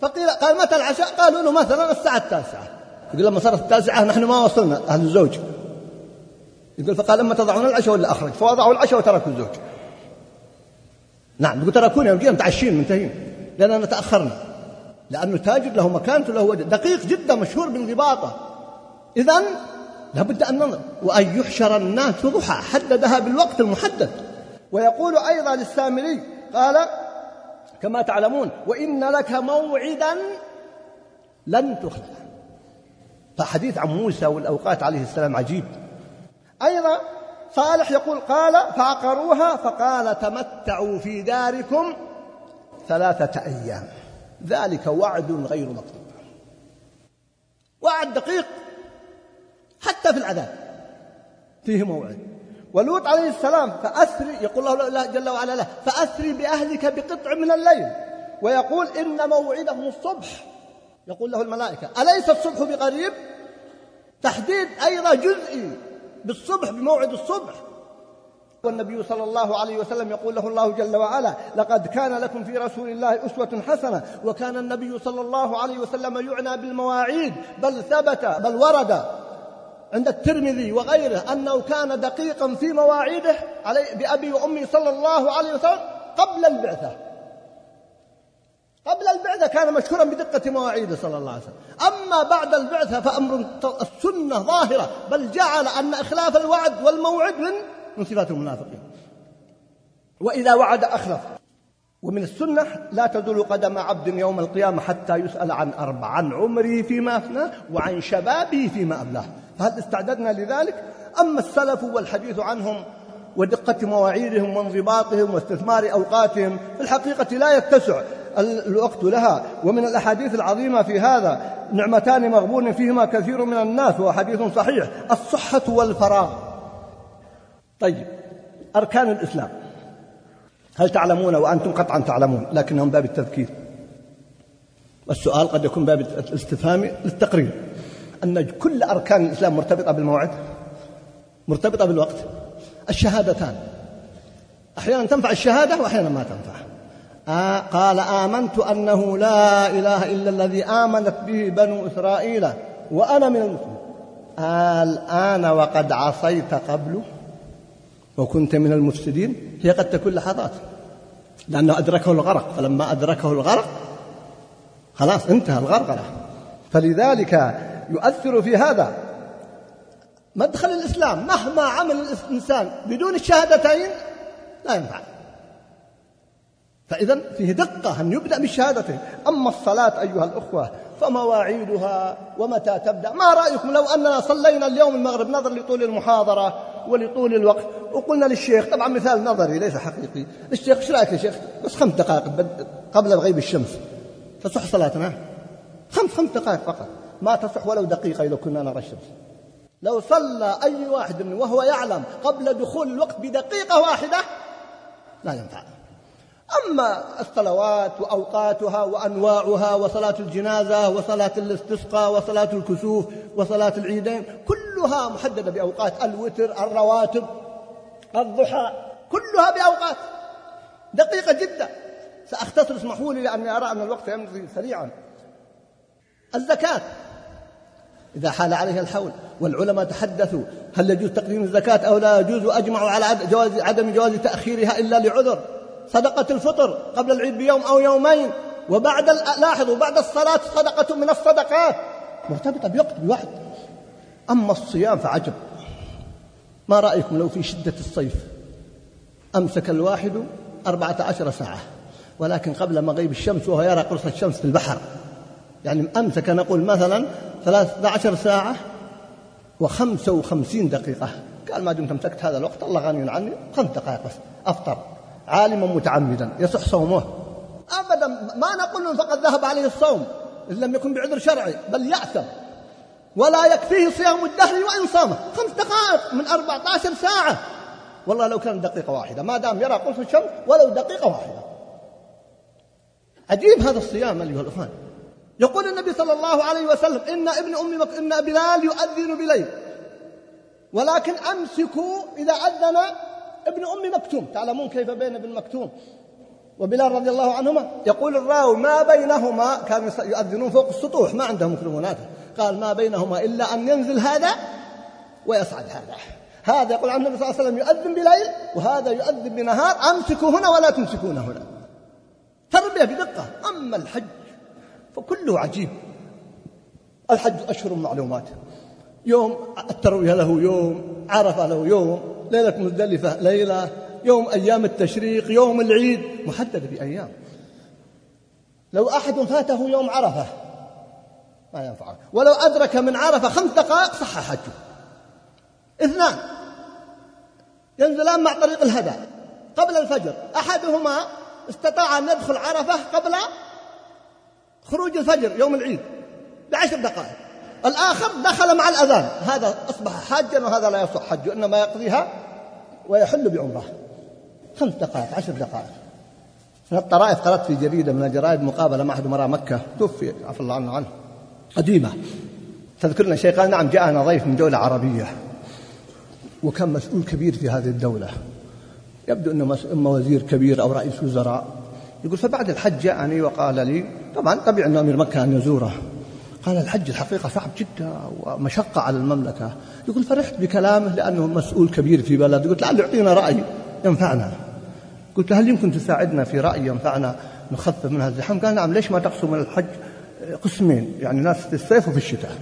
فقيل قال متى العشاء؟ قالوا له مثلا الساعة التاسعة. يقول لما صارت التاسعة نحن ما وصلنا أهل الزوج. يقول فقال أما تضعون العشاء ولا أخرج؟ فوضعوا العشاء وتركوا الزوج. نعم يقول تركونا يوم متعشين منتهين. لأننا تأخرنا. لأنه تاجر له مكانته له دقيق جدا مشهور بانضباطه إذا لابد أن ننظر. وأن يحشر الناس ضحى حددها بالوقت المحدد. ويقول أيضا للسامري قال كما تعلمون وإن لك موعدا لن تخلف. فحديث عن موسى والأوقات عليه السلام عجيب. أيضا صالح يقول قال فعقروها فقال تمتعوا في داركم ثلاثة أيام. ذلك وعد غير مكتوب وعد دقيق حتى في العذاب فيه موعد. ولوط عليه السلام فأسري يقول الله جل وعلا له فأسري بأهلك بقطع من الليل. ويقول إن موعدهم الصبح. يقول له الملائكة أليس الصبح بقريب؟ تحديد أيضا جزئي بالصبح بموعد الصبح. والنبي صلى الله عليه وسلم يقول له الله جل وعلا لقد كان لكم في رسول الله أسوة حسنة وكان النبي صلى الله عليه وسلم يعنى بالمواعيد بل ثبت بل ورد. عند الترمذي وغيره أنه كان دقيقا في مواعيده علي بأبي وأمي صلى الله عليه وسلم قبل البعثة. قبل البعثة كان مشهورا بدقة مواعيده صلى الله عليه وسلم. أما بعد البعثة فأمر السنة ظاهرة بل جعل أن إخلاف الوعد والموعد من من صفات المنافقين. وإذا وعد أخلف. ومن السنة لا تزول قدم عبد يوم القيامة حتى يسأل عن أربع عن عمره فيما أفناه وعن شبابه فيما أبلاه. فهل استعددنا لذلك؟ أما السلف والحديث عنهم ودقة مواعيدهم وانضباطهم واستثمار أوقاتهم في الحقيقة لا يتسع الوقت لها. ومن الأحاديث العظيمة في هذا نعمتان مغبون فيهما كثير من الناس وهو حديث صحيح الصحة والفراغ. طيب أركان الإسلام. هل تعلمون وأنتم قطعا تعلمون؟ لكنهم باب التذكير. السؤال قد يكون باب الاستفهام للتقرير. أن كل أركان الإسلام مرتبطة بالموعد مرتبطة بالوقت. الشهادتان. أحيانا تنفع الشهادة وأحيانا ما تنفع. آه قال آمنت أنه لا إله إلا الذي آمنت به بنو إسرائيل وأنا من المسلمين. الآن وقد عصيت قبل وكنت من المفسدين هي قد تكون لحظات. لأنه أدركه الغرق فلما أدركه الغرق خلاص انتهى الغرقرة فلذلك يؤثر في هذا مدخل الإسلام. مهما عمل الإنسان بدون الشهادتين لا ينفع. فإذا فيه دقة أن يبدأ بالشهادتين. أما الصلاة أيها الأخوة فمواعيدها ومتى تبدأ. ما رأيكم لو أننا صلينا اليوم المغرب نظر لطول المحاضرة ولطول الوقت وقلنا للشيخ طبعا مثال نظري ليس حقيقي. الشيخ إيش رأيك يا شيخ؟ بس خمس دقائق قبل غيب الشمس. تصح صلاتنا؟ خمس خمس دقائق فقط. ما تصح ولو دقيقة إذا كنا نرى الشمس. لو صلى أي واحد وهو يعلم قبل دخول الوقت بدقيقة واحدة لا ينفع. أما الصلوات وأوقاتها وأنواعها وصلاة الجنازة وصلاة الاستسقاء وصلاة الكسوف وصلاة العيدين كلها محددة بأوقات الوتر الرواتب الضحى كلها بأوقات دقيقة جدا. سأختصر اسمحوا لي لأني أرى أن الوقت يمضي سريعا. الزكاة. إذا حال عليها الحول والعلماء تحدثوا هل يجوز تقديم الزكاة أو لا يجوز وأجمعوا على جواز عدم جواز تأخيرها إلا لعذر. صدقة الفطر قبل العيد بيوم أو يومين وبعد لاحظوا بعد الصلاة صدقة من الصدقات. مرتبطة بوقت بوقت أما الصيام فعجب. ما رأيكم لو في شدة الصيف؟ أمسك الواحد أربعة عشر ساعة ولكن قبل مغيب الشمس وهو يرى قرص الشمس في البحر. يعني أمسك نقول مثلا ثلاثة عشر ساعة وخمسة وخمسين دقيقة. قال ما دمت أمسكت هذا الوقت الله غني عني خمس دقائق بس. أفطر. عالما متعمدا يصح صومه. أبدا ما نقول فقد ذهب عليه الصوم إن لم يكن بعذر شرعي بل يأثم. ولا يكفيه صيام الدهر وإن صامه خمس دقائق من أربعة عشر ساعة. والله لو كان دقيقة واحدة ما دام يرى قرص الشمس ولو دقيقة واحدة. عجيب هذا الصيام أيها الأخوان. يقول النبي صلى الله عليه وسلم إن ابن أم مك... إن بلال يؤذن بليل. ولكن أمسكوا إذا أذن ابن أم مكتوم. تعلمون كيف بين ابن مكتوم وبلال رضي الله عنهما؟ يقول الراوي ما بينهما كانوا يؤذنون فوق السطوح ما عندهم ميكروفونات قال ما بينهما إلا أن ينزل هذا ويصعد هذا. هذا يقول عن النبي صلى الله عليه وسلم يؤذن بليل وهذا يؤذن بنهار أمسكوا هنا ولا تمسكون هنا. تربية بدقة. أما الحج فكله عجيب. الحج أشهر معلومات. يوم التروية له يوم عرفة له يوم ليلة مزدلفة ليلة يوم أيام التشريق يوم العيد محددة بأيام. لو أحد فاته يوم عرفة ما ينفعه ولو أدرك من عرفة خمس دقائق صح حجه. اثنان. ينزلان مع طريق الهدى. قبل الفجر. أحدهما استطاع أن يدخل عرفة قبل خروج الفجر يوم العيد بعشر دقائق. الآخر دخل مع الأذان. هذا أصبح حاجا وهذا لا يصح. حج إنما يقضيها ويحل بعمرة. خمس دقائق عشر دقائق. من الطرائف قرأت في جريدة من الجرائد مقابلة مع أحد أمراء مكة. توفي عفى الله عنه عنه. قديمة. تذكرنا شيء قال نعم جاءنا ضيف من دولة عربية. وكان مسؤول كبير في هذه الدولة. يبدو أنه إما وزير كبير أو رئيس وزراء. يقول فبعد الحج جاءني وقال لي طبعا طبيعي أن أمير مكة أن يزوره. قال الحج الحقيقة صعب جدا ومشقة على المملكة. يقول فرحت بكلامه لأنه مسؤول كبير في بلد قلت لعله يعطينا رأي ينفعنا. قلت هل يمكن تساعدنا في رأي ينفعنا نخفف من هذا الزحام؟ قال نعم ليش ما تقسم الحج قسمين؟ يعني ناس في الصيف وفي الشتاء.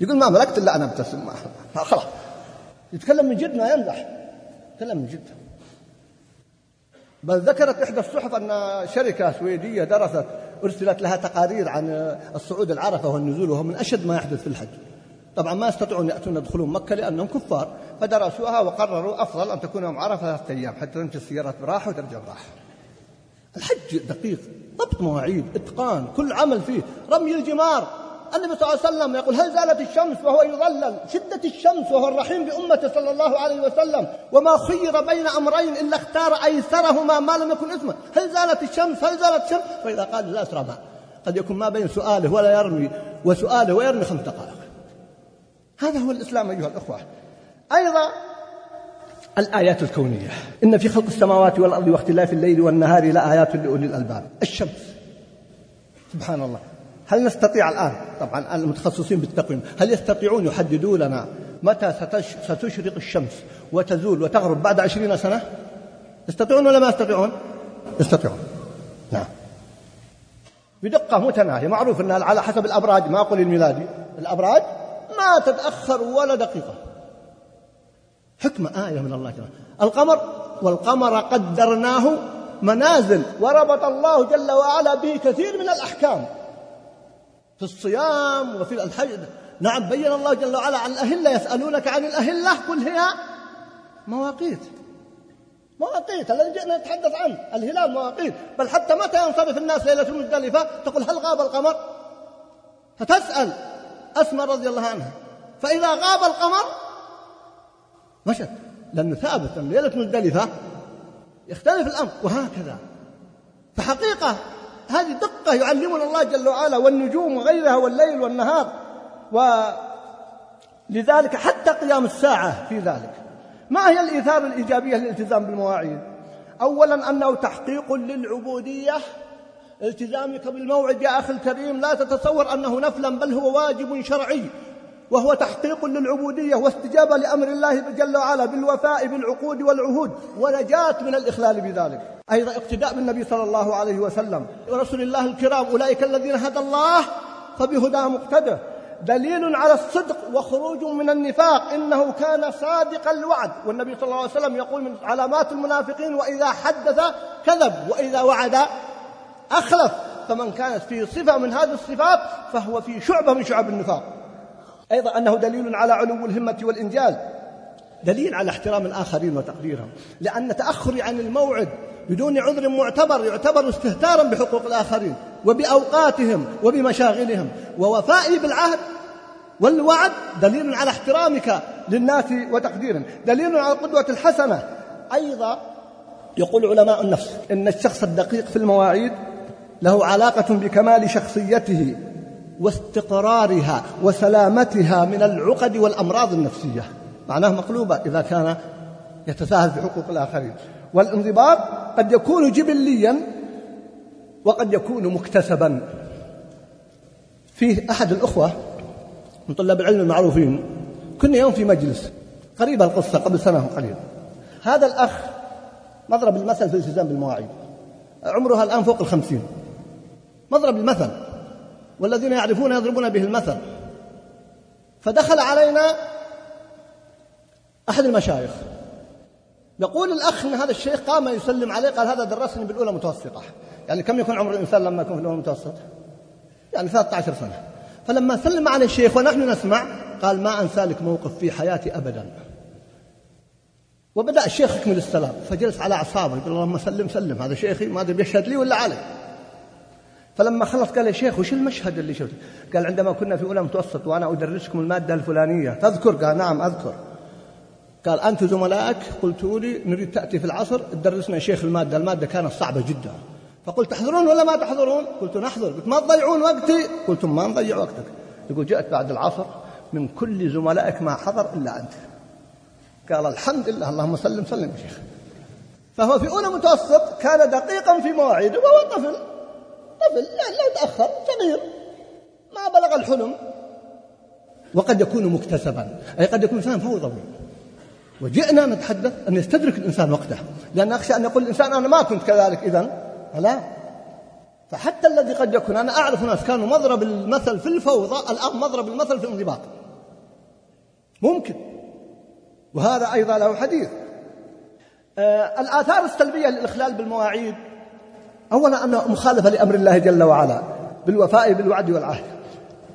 يقول ما ملكت إلا أنا أبتسم. خلاص. يتكلم من جد ما يمزح يتكلم من جد. بل ذكرت إحدى الصحف أن شركة سويدية درست أرسلت لها تقارير عن الصعود العرفة والنزول وهو من أشد ما يحدث في الحج. طبعا ما يستطيعون يأتون يدخلون مكة لأنهم كفار. فدرسوها وقرروا أفضل أن تكون يوم عرفة ثلاثة أيام حتى تمشي السيارات براحة وترجع براحة. الحج دقيق ضبط مواعيد إتقان كل عمل فيه رمي الجمار. النبي صلى الله عليه وسلم يقول هل زالت الشمس وهو يظلل؟ شدة الشمس وهو الرحيم بأمته صلى الله عليه وسلم. وما خير بين أمرين إلا اختار أيسرهما ما لم يكن إثما. هل زالت الشمس؟ هل زالت الشمس؟ فإذا قال لا أسرع قد يكون ما بين سؤاله ولا يرمي وسؤاله ويرمي خمس دقائق. هذا هو الإسلام أيها الأخوة. أيضا الآيات الكونية. إن في خلق السماوات والأرض واختلاف الليل والنهار لآيات لأولي الألباب. الشمس. سبحان الله. هل نستطيع الآن؟ طبعا المتخصصين بالتقويم. هل يستطيعون يحددوا لنا متى ستشرق الشمس وتزول وتغرب بعد عشرين سنة؟ يستطيعون ولا ما يستطيعون؟ يستطيعون. نعم. بدقة متناهية. معروف أنها على حسب الأبراج. ما أقول الميلادي. الأبراج ما تتأخر ولا دقيقة. حكمة آية من الله. تعالى القمر والقمر قدرناه منازل وربط الله جل وعلا به كثير من الأحكام. في الصيام وفي الحج. نعم بين الله جل وعلا عن الأهلة يسألونك عن الأهلة قل هي مواقيت. مواقيت الذي جئنا نتحدث عنه الهلال مواقيت. بل حتى متى ينصرف الناس ليلة المزدلفة تقول هل غاب القمر؟ فتسأل أسماء رضي الله عنها. فإذا غاب القمر مشت. لأنه ثابت أن ليلة مزدلفة يختلف الأمر وهكذا. فحقيقة هذه دقة يعلمنا الله جل وعلا والنجوم وغيرها والليل والنهار ولذلك حتى قيام الساعة في ذلك. ما هي الإيثار الإيجابية للالتزام بالمواعيد؟ أولا أنه تحقيق للعبودية التزامك بالموعد يا أخي الكريم لا تتصور أنه نفلا بل هو واجب شرعي. وهو تحقيق للعبودية واستجابة لأمر الله جل وعلا بالوفاء بالعقود والعهود ونجاة من الإخلال بذلك. أيضا اقتداء بالنبي صلى الله عليه وسلم. ورسول الله الكرام أولئك الذين هدى الله فبهداه مقتدى دليل على الصدق وخروج من النفاق إنه كان صادق الوعد. والنبي صلى الله عليه وسلم يقول من علامات المنافقين وإذا حدث كذب وإذا وعد أخلف. فمن كانت فيه صفة من هذه الصفات فهو في شعبة من شعب النفاق. أيضا أنه دليل على علو الهمة والإنجاز. دليل على احترام الآخرين وتقديرهم. لأن تأخري عن الموعد بدون عذر معتبر يعتبر استهتارا بحقوق الآخرين وبأوقاتهم وبمشاغلهم. ووفائي بالعهد والوعد دليل على احترامك للناس وتقديرهم. دليل على القدوة الحسنة. أيضا يقول علماء النفس إن الشخص الدقيق في المواعيد له علاقة بكمال شخصيته. واستقرارها وسلامتها من العقد والأمراض النفسية. معناه مقلوبة إذا كان يتساهل في حقوق الآخرين. والانضباط قد يكون جبليا وقد يكون مكتسبا. فيه أحد الأخوة من طلاب العلم المعروفين كنا يوم في مجلس قريبة القصة قبل سنة قليل هذا الأخ مضرب المثل في الالتزام بالمواعيد. عمرها الآن فوق الخمسين. مضرب المثل. والذين يعرفون يضربون به المثل. فدخل علينا أحد المشايخ. يقول الأخ أن هذا الشيخ قام يسلم عليه قال هذا درسني بالأولى متوسطة. يعني كم يكون عمر الإنسان لما يكون في الأولى متوسط؟ يعني 13 سنة. فلما سلم على الشيخ ونحن نسمع قال ما أنسى لك موقف في حياتي أبدا. وبدأ الشيخ يكمل السلام. فجلس على أعصابه يقول اللهم سلم سلم. هذا شيخي ما أدري بيشهد لي ولا علي. فلما خلص قال يا شيخ وش المشهد اللي شفته؟ قال عندما كنا في أولى متوسط وأنا أدرسكم المادة الفلانية. تذكر قال نعم أذكر. قال أنت زملائك؟ قلتوا لي نريد تأتي في العصر. تدرسنا شيخ المادة. المادة كانت صعبة جدا. فقلت تحضرون ولا ما تحضرون؟ قلت نحضر. قلت ما تضيعون وقتي؟ قلتم ما نضيع وقتك. يقول جاءت بعد العصر من كل زملائك ما حضر إلا أنت. قال الحمد لله. اللهم سلم سلم يا شيخ. فهو في أولى متوسط كان دقيقا في مواعيده وهو طفل. طفل يعني لو تأخر صغير. ما بلغ الحلم. وقد يكون مكتسبا أي قد يكون إنسان فوضوي وجئنا نتحدث أن يستدرك الإنسان وقته. لأن أخشى أن يقول الإنسان أنا ما كنت كذلك إذن لا فحتى الذي قد يكون أنا أعرف ناس كانوا مضرب المثل في الفوضى الآن مضرب المثل في الانضباط. ممكن. وهذا أيضا له حديث. آه الآثار السلبية للإخلال بالمواعيد. أولا أنه مخالفة لأمر الله جل وعلا بالوفاء بالوعد والعهد.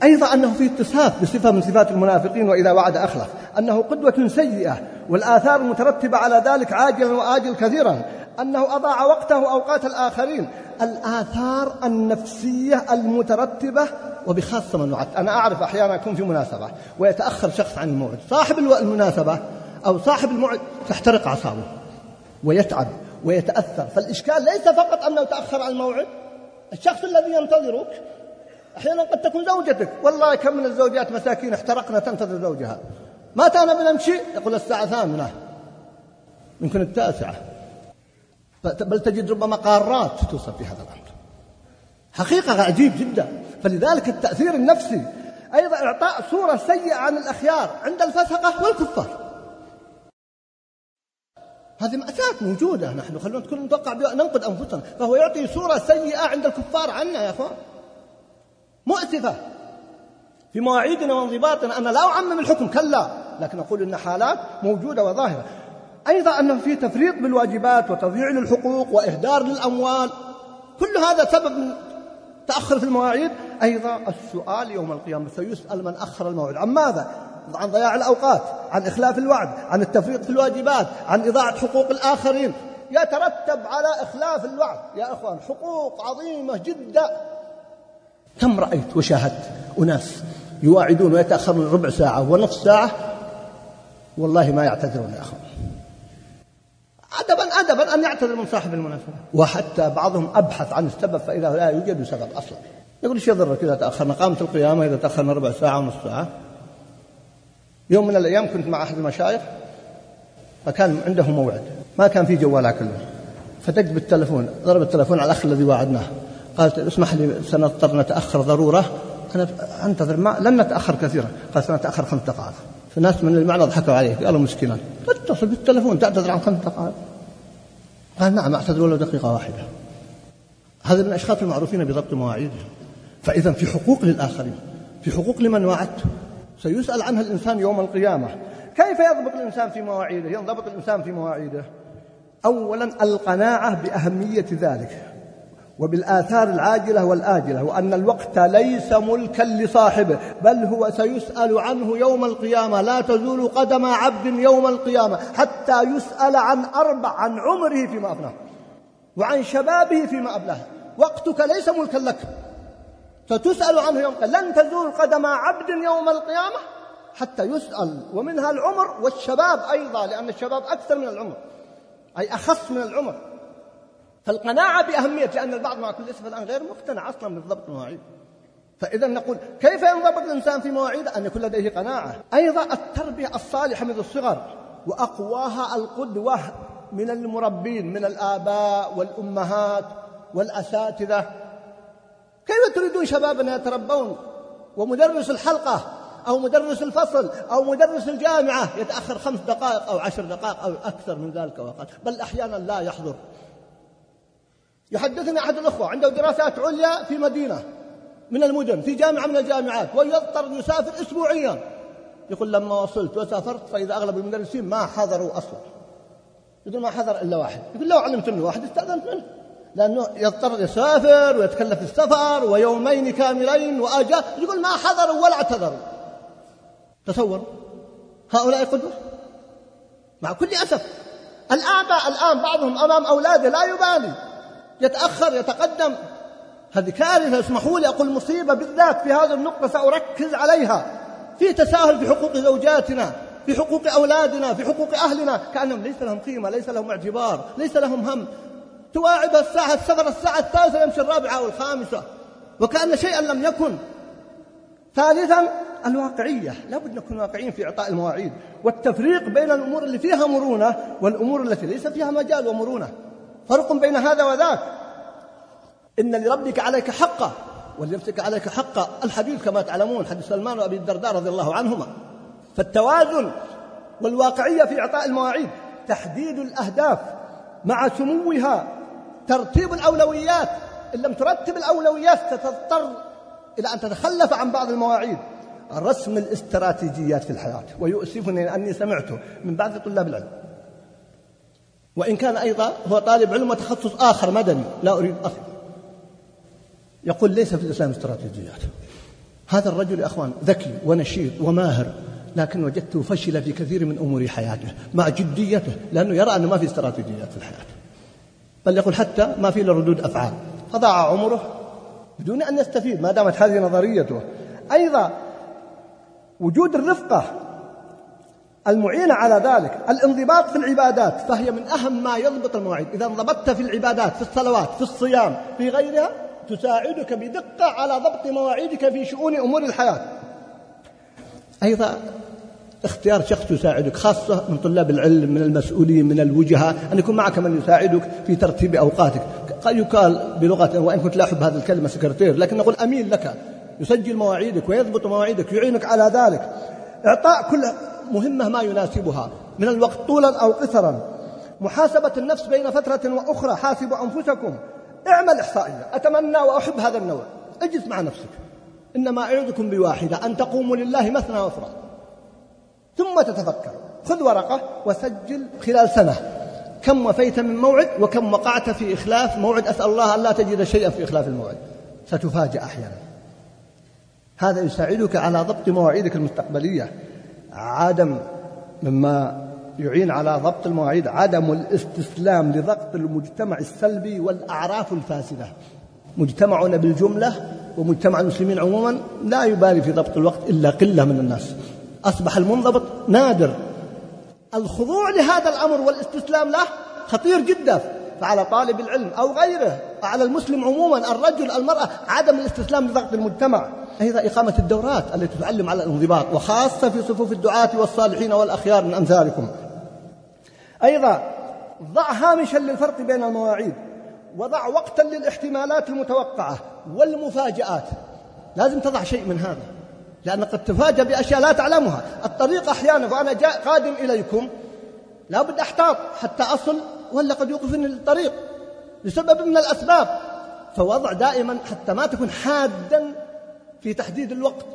أيضا أنه في اتصاف بصفة من صفات المنافقين وإذا وعد أخلف. أنه قدوة سيئة والآثار المترتبة على ذلك عاجلا وآجل كثيرا. أنه أضاع وقته وأوقات الآخرين. الآثار النفسية المترتبة وبخاصة من وعدت. أنا أعرف أحيانا أكون في مناسبة ويتأخر شخص عن الموعد صاحب المناسبة أو صاحب الموعد تحترق أعصابه ويتعب. ويتأثر. فالإشكال ليس فقط أنه تأخر عن الموعد. الشخص الذي ينتظرك أحيانا قد تكون زوجتك. والله كم من الزوجات مساكين احترقنا تنتظر زوجها. متى أنا بنمشي يقول الساعة ثامنة. يمكن التاسعة. بل تجد ربما قارات توصل في هذا الأمر. حقيقة عجيب جدا. فلذلك التأثير النفسي أيضا إعطاء صورة سيئة عن الأخيار. عند الفسقة والكفار. هذه مأساة موجودة. نحن خلونا نكون نتوقع ننقد أنفسنا. فهو يعطي صورة سيئة عند الكفار عنا يا أخوان. مؤسفة. في مواعيدنا وانضباطنا أنا لا أعمم الحكم كلا. لكن أقول إن حالات موجودة وظاهرة. أيضا أنه في تفريط بالواجبات وتضييع للحقوق وإهدار للأموال. كل هذا سبب من تأخر في المواعيد. أيضا السؤال يوم القيامة سيسأل من أخر الموعد. عن ماذا؟ عن ضياع الأوقات عن إخلاف الوعد عن التفريط في الواجبات عن إضاعة حقوق الآخرين. يترتب على إخلاف الوعد. يا أخوان حقوق عظيمة جدا. كم رأيت وشاهدت أناس يواعدون ويتأخرون ربع ساعة ونصف ساعة؟ والله ما يعتذرون يا أخوان. أدبا أدبا أن يعتذر من صاحب المناسبة. وحتى بعضهم أبحث عن السبب فإذا لا يوجد سبب أصلا. يقول إيش يضرك إذا تأخرنا؟ قامت القيامة إذا تأخرنا ربع ساعة ونصف ساعة. يوم من الأيام كنت مع أحد المشايخ فكان عنده موعد. ما كان في جوالات كله. فدق بالتلفون ضرب التلفون على الأخ الذي وعدناه قالت اسمح لي سنضطر نتأخر ضرورة. أنا أنتظر ما لن نتأخر كثيرا. قال سنتأخر خمس دقائق. فناس من المعنى ضحكوا عليه قالوا مسكينا. اتصل بالتلفون تعتذر عن خمس دقائق. قال نعم أعتذر ولو دقيقة واحدة. هذا من الأشخاص المعروفين بضبط مواعيدهم فإذا في حقوق للآخرين. في حقوق لمن وعدت. سيسأل عنها الإنسان يوم القيامة. كيف يضبط الإنسان في مواعيده؟ ينضبط الإنسان في مواعيده. أولا القناعة بأهمية ذلك وبالآثار العاجلة والآجلة وأن الوقت ليس ملكا لصاحبه بل هو سيسأل عنه يوم القيامة. لا تزول قدم عبد يوم القيامة حتى يسأل عن أربع عن عمره فيما أفناه وعن شبابه فيما أبلاه. وقتك ليس ملكا لك. ستسأل عنه يوم لن تزول قدم عبد يوم القيامة؟ حتى يسأل. ومنها العمر والشباب أيضا لأن الشباب أكثر من العمر أي أخص من العمر. فالقناعة بأهمية لأن البعض مع كل اسم الآن غير مقتنع أصلا بالضبط المواعيد. فإذا نقول كيف ينضبط الإنسان في مواعيده أن يكون لديه قناعة. أيضا التربية الصالحة منذ الصغر وأقواها القدوة من المربين من الآباء والأمهات والأساتذة. كيف تريدون شبابنا يتربون؟ ومدرس الحلقة أو مدرس الفصل أو مدرس الجامعة يتأخر خمس دقائق أو عشر دقائق أو أكثر من ذلك وقت بل أحيانا لا يحضر. يحدثني أحد الأخوة عنده دراسات عليا في مدينة من المدن في جامعة من الجامعات ويضطر يسافر أسبوعيا. يقول لما وصلت وسافرت فإذا أغلب المدرسين ما حضروا أصلا. يقول ما حضر إلا واحد. يقول لو علمت منه واحد استأذنت منه. لأنه يضطر يسافر ويتكلف السفر ويومين كاملين وأجا يقول ما حضروا ولا اعتذروا. تصور هؤلاء قدوة. مع كل أسف. الآباء الآن بعضهم أمام أولاده لا يبالي. يتأخر يتقدم. هذه كارثة. اسمحوا لي أقول مصيبة بالذات في هذه النقطة سأركز عليها. في تساهل في حقوق زوجاتنا في حقوق أولادنا في حقوق أهلنا. كأنهم ليس لهم قيمة ليس لهم اعتبار ليس لهم هم. تواعد الساعة السفر الساعة الثالثة يمشي الرابعة أو الخامسة وكأن شيئا لم يكن. ثالثا الواقعية. لابد نكون واقعيين في إعطاء المواعيد. والتفريق بين الأمور اللي فيها مرونة والأمور التي ليس فيها مجال ومرونة. فرق بين هذا وذاك. إن لربك عليك حقا ولنفسك عليك حقا الحديث كما تعلمون حديث سلمان وأبي الدرداء رضي الله عنهما. فالتوازن والواقعية في إعطاء المواعيد. تحديد الأهداف مع سموها. ترتيب الأولويات. إن لم ترتب الأولويات ستضطر إلى أن تتخلف عن بعض المواعيد. رسم الاستراتيجيات في الحياة. ويؤسفني أني سمعته من بعض طلاب العلم. وإن كان أيضا هو طالب علم وتخصص آخر مدني. لا أريد أصل يقول ليس في الإسلام استراتيجيات. هذا الرجل يا أخوان ذكي ونشيط وماهر لكن وجدته فشل في كثير من أمور حياته مع جديته لأنه يرى أنه ما في استراتيجيات في الحياة. بل يقول حتى ما في ردود أفعال. فضاع عمره بدون أن يستفيد ما دامت هذه نظريته. أيضا وجود الرفقة المعينة على ذلك الانضباط في العبادات فهي من أهم ما يضبط المواعيد. إذا انضبطت في العبادات في الصلوات في الصيام في غيرها تساعدك بدقة على ضبط مواعيدك في شؤون أمور الحياة. أيضا اختيار شخص يساعدك خاصة من طلاب العلم من المسؤولين من الوجهاء. أن يكون معك من يساعدك في ترتيب أوقاتك. قد يقال بلغة وإن كنت لا أحب هذه الكلمة سكرتير لكن نقول أمين لك. يسجل مواعيدك ويضبط مواعيدك يعينك على ذلك. إعطاء كل مهمة ما يناسبها من الوقت طولا أو قصرا. محاسبة النفس بين فترة وأخرى حاسبوا أنفسكم. اعمل إحصائية. أتمنى وأحب هذا النوع. اجلس مع نفسك. إنما أعظكم بواحدة أن تقوموا لله مثنى وفراد ثم تتفكر. خذ ورقة وسجل خلال سنة. كم وفيت من موعد وكم وقعت في إخلاف موعد. أسأل الله أن لا تجد شيئا في إخلاف الموعد. ستفاجأ أحيانا. هذا يساعدك على ضبط مواعيدك المستقبلية. عدم مما يعين على ضبط المواعيد. عدم الاستسلام لضغط المجتمع السلبي والأعراف الفاسدة. مجتمعنا بالجملة ومجتمع المسلمين عموما لا يبالي في ضبط الوقت إلا قلة من الناس. أصبح المنضبط نادر. الخضوع لهذا الأمر والاستسلام له خطير جدا. فعلى طالب العلم أو غيره على المسلم عموما الرجل المرأة عدم الاستسلام لضغط المجتمع. أيضا إقامة الدورات التي تعلم على الانضباط وخاصة في صفوف الدعاة والصالحين والأخيار من أمثالكم. أيضا ضع هامشا للفرق بين المواعيد وضع وقتا للاحتمالات المتوقعة والمفاجآت. لازم تضع شيء من هذا. لأنك قد تفاجأ بأشياء لا تعلمها. الطريق أحيانا فأنا جاء قادم إليكم لابد أحتاط حتى أصل ولا قد يوقفني الطريق لسبب من الأسباب. فوضع دائما حتى ما تكون حادا في تحديد الوقت.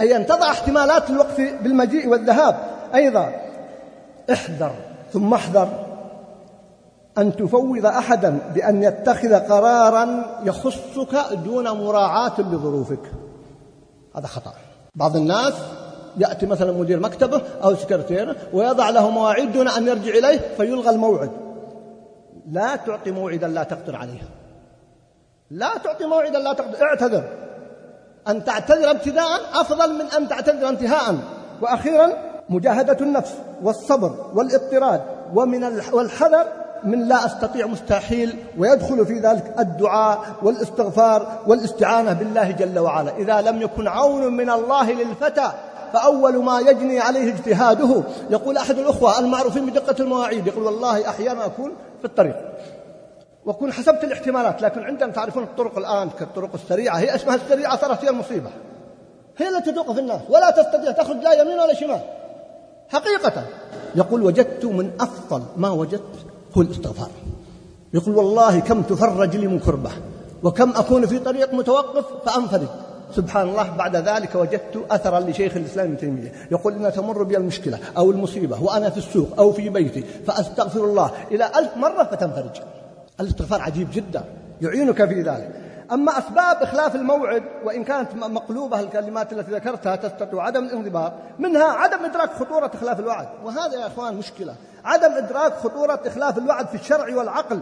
أي أن تضع احتمالات الوقت بالمجيء والذهاب. أيضا احذر ثم احذر. أن تفوض أحدا بأن يتخذ قرارا يخصك دون مراعاة لظروفك. هذا خطأ. بعض الناس يأتي مثلا مدير مكتبه أو سكرتيره ويضع له مواعيد دون أن يرجع إليه فيلغى الموعد. لا تعطي موعدا لا تقدر عليه. لا تعطي موعدا لا تقدر. اعتذر. أن تعتذر ابتداء أفضل من أن تعتذر انتهاء. وأخيرا مجاهدة النفس والصبر والإضطراد ومن والحذر من لا أستطيع مستحيل ويدخل في ذلك الدعاء والإستغفار والاستعانة بالله جل وعلا. إذا لم يكن عون من الله للفتى فأول ما يجني عليه اجتهاده. يقول أحد الأخوة المعروفين بدقة المواعيد يقول والله أحيانا أكون في الطريق وأكون حسبت الاحتمالات لكن عندما تعرفون الطرق الآن كالطرق السريعة هي اسمها السريعة صارت هي المصيبة. هي التي توقف الناس ولا تستطيع تخرج لا يمين ولا شمال. حقيقة. يقول وجدت من أفضل ما وجدت هو الاستغفار يقول والله كم تفرج لي من كربة وكم أكون في طريق متوقف فأنفرد سبحان الله بعد ذلك وجدت أثرا لشيخ الإسلام ابن تيمية. يقول إن تمر بي المشكلة أو المصيبة وأنا في السوق أو في بيتي فأستغفر الله إلى ألف مرة فتنفرج. الاستغفار عجيب جدا يعينك في ذلك. أما أسباب إخلاف الموعد وإن كانت مقلوبة الكلمات التي ذكرتها تستطيع عدم الانضباط منها عدم إدراك خطورة إخلاف الوعد. وهذا يا إخوان مشكلة. عدم إدراك خطورة إخلاف الوعد في الشرع والعقل.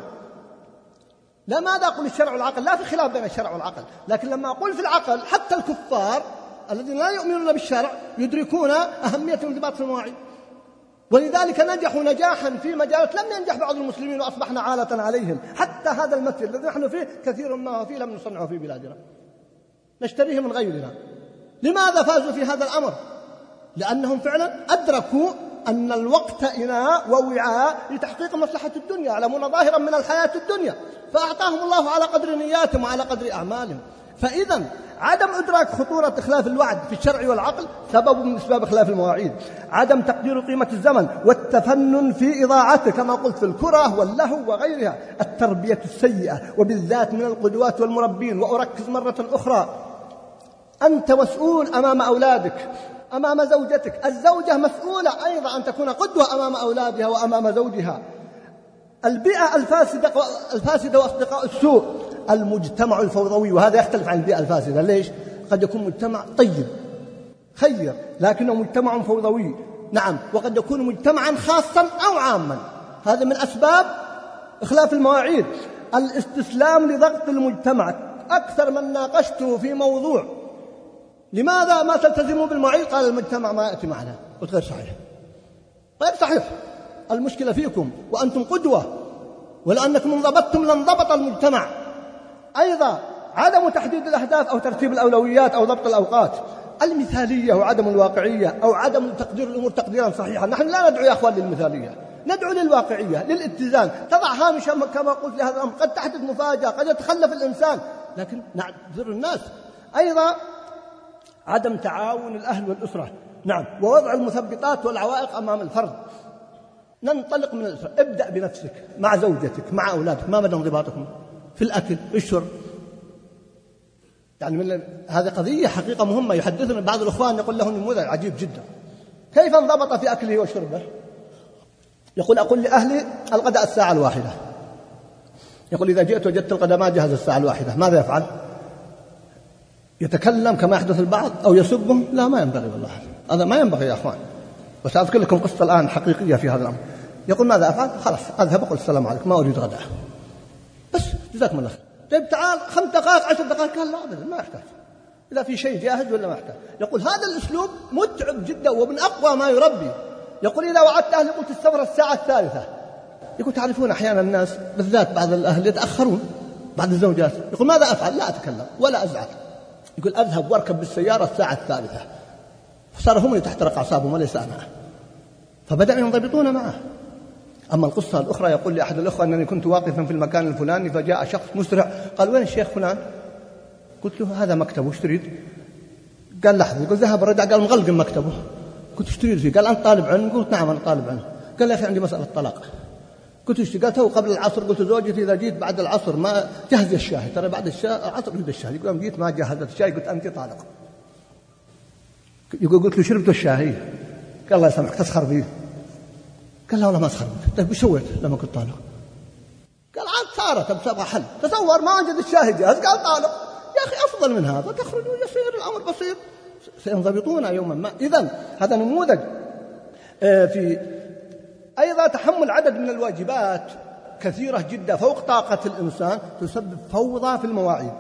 لا ماذا أقول الشرع والعقل؟ لا في خلاف بين الشرع والعقل. لكن لما أقول في العقل حتى الكفار الذين لا يؤمنون بالشرع يدركون أهمية الانضباط في المواعيد. ولذلك نجحوا نجاحا في مجالات لم ينجح بعض المسلمين وأصبحنا عالة عليهم. حتى هذا المسجد الذي نحن فيه كثير ما هو فيه لم نصنعه في بلادنا. نشتريه من غيرنا. لماذا فازوا في هذا الأمر؟ لأنهم فعلا أدركوا أن الوقت اناء ووعاء لتحقيق مصلحة الدنيا. يعلمون ظاهرا من الحياة الدنيا. فأعطاهم الله على قدر نياتهم وعلى قدر أعمالهم. فاذا عدم إدراك خطورة إخلاف الوعد في الشرع والعقل سبب من أسباب إخلاف المواعيد. عدم تقدير قيمة الزمن والتفنن في إضاعته كما قلت في الكرة واللهو وغيرها. التربية السيئة وبالذات من القدوات والمربين وأركز مرة أخرى. أنت مسؤول أمام أولادك أمام زوجتك. الزوجة مسؤولة أيضا أن تكون قدوة أمام أولادها وأمام زوجها. البيئة الفاسدة الفاسدة وأصدقاء السوء. المجتمع الفوضوي وهذا يختلف عن البيئة الفاسدة. ليش؟ قد يكون مجتمع طيب خير لكنه مجتمع فوضوي. نعم وقد يكون مجتمعا خاصا أو عاما. هذا من أسباب إخلاف المواعيد. الاستسلام لضغط المجتمع. أكثر من ناقشته في موضوع. لماذا ما تلتزموا بالمواعيد؟ قال المجتمع ما يأتي معنا. قلت غير صحيح. غير صحيح. المشكلة فيكم وأنتم قدوة. ولأنكم انضبطتم لانضبط المجتمع. أيضا عدم تحديد الأهداف أو ترتيب الأولويات أو ضبط الأوقات. المثالية وعدم الواقعية أو عدم تقدير الأمور تقديرا صحيحا. نحن لا ندعو يا أخوان للمثالية. ندعو للواقعية للاتزان. تضع هامشا كما قلت لهذا الأمر. قد تحدث مفاجأة قد يتخلف الإنسان. لكن نعذر الناس. أيضا عدم تعاون الأهل والأسرة. نعم. ووضع المثبطات والعوائق أمام الفرد. ننطلق من الأسرة ابدأ بنفسك مع زوجتك مع أولادك. ما مدى انضباطكم؟ في الأكل في الشرب. يعني من هذه قضية حقيقة مهمة. يحدثنا بعض الإخوان يقول له نموذج عجيب جدا. كيف انضبط في أكله وشربه؟ يقول أقول لأهلي الغداء الساعة الواحدة. يقول إذا جئت وجدت الغداء ما جهز الساعة الواحدة. ماذا يفعل؟ يتكلم كما يحدث البعض أو يسبهم. لا ما ينبغي والله. هذا ما ينبغي يا أخوان. وسأذكر لكم قصة الآن حقيقية في هذا الأمر. يقول ماذا أفعل؟ خلاص أذهب أقول السلام عليكم. ما أريد غداء. بس جزاكم الله خير. طيب تعال خمس دقائق عشر دقائق. قال لا أبدا ما يحتاج إذا في شيء جاهز ولا ما يحتاج يقول هذا الأسلوب متعب جدا ومن أقوى ما يربي. يقول إذا وعدت أهلي قلت السفر الساعة الثالثة. يقول تعرفون أحيانا الناس بالذات بعض الأهل يتأخرون بعض الزوجات. يقول ماذا أفعل؟ لا أتكلم ولا أزعل. يقول أذهب وأركب بالسيارة الساعة الثالثة. فصار هم اللي تحترق أعصابهم وليس أنا. فبدأوا ينضبطون معه. أما القصة الأخرى يقول لي أحد الأخوة أنني كنت واقفا في المكان الفلاني فجاء شخص مسرع. قال وين الشيخ فلان؟ قلت له هذا مكتبه وش تريد؟ قال لحظة. يقول ذهب رجع. قال مغلق مكتبه. قلت إيش تريد فيه؟ قال أنت طالب علم. قلت نعم أنا طالب علم. قال يا أخي عندي مسألة طلاق. قلت إيش قال؟ تو قبل العصر. قلت زوجتي إذا جيت بعد العصر ما جهز الشاي. ترى بعد العصر يريد الشاي. يقول جيت ما جهزت الشاي. قلت أنت طالق. يقول قلت له شربت الشاي. قال الله يسامحك تسخر فيه. قال لا والله ما اسخر طيب وش سويت لما كنت طالق؟ قال عاد صارت بسبب حل. تصور ما وجد الشاهد جاهز. قال طالق يا أخي أفضل من هذا. تخرج ويصير الأمر بسيط. سينضبطون يوما ما. اذا هذا نموذج آه، في أيضا تحمل عدد من الواجبات كثيرة جدا فوق طاقة الإنسان تسبب فوضى في المواعيد.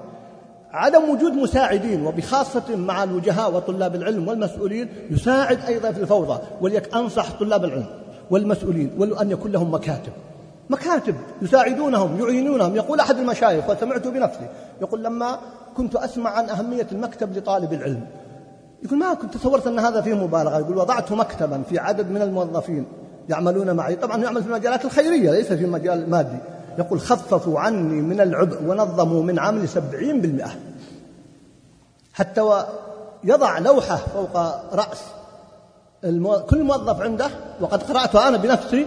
عدم وجود مساعدين وبخاصة مع الوجهاء وطلاب العلم والمسؤولين يساعد أيضا في الفوضى وليك أنصح طلاب العلم. والمسؤولين وأن يكون لهم مكاتب. مكاتب يساعدونهم يعينونهم. يقول أحد المشايخ وسمعت بنفسي. يقول لما كنت أسمع عن أهمية المكتب لطالب العلم. يقول ما كنت تصورت أن هذا فيه مبالغة. يقول وضعت مكتبا في عدد من الموظفين يعملون معي. طبعا يعمل في المجالات الخيرية ليس في المجال المادي يقول خففوا عني من العبء ونظموا من عملي سبعين بالمئة. حتى يضع لوحة فوق رأس المو... كل موظف عنده وقد قرأته أنا بنفسي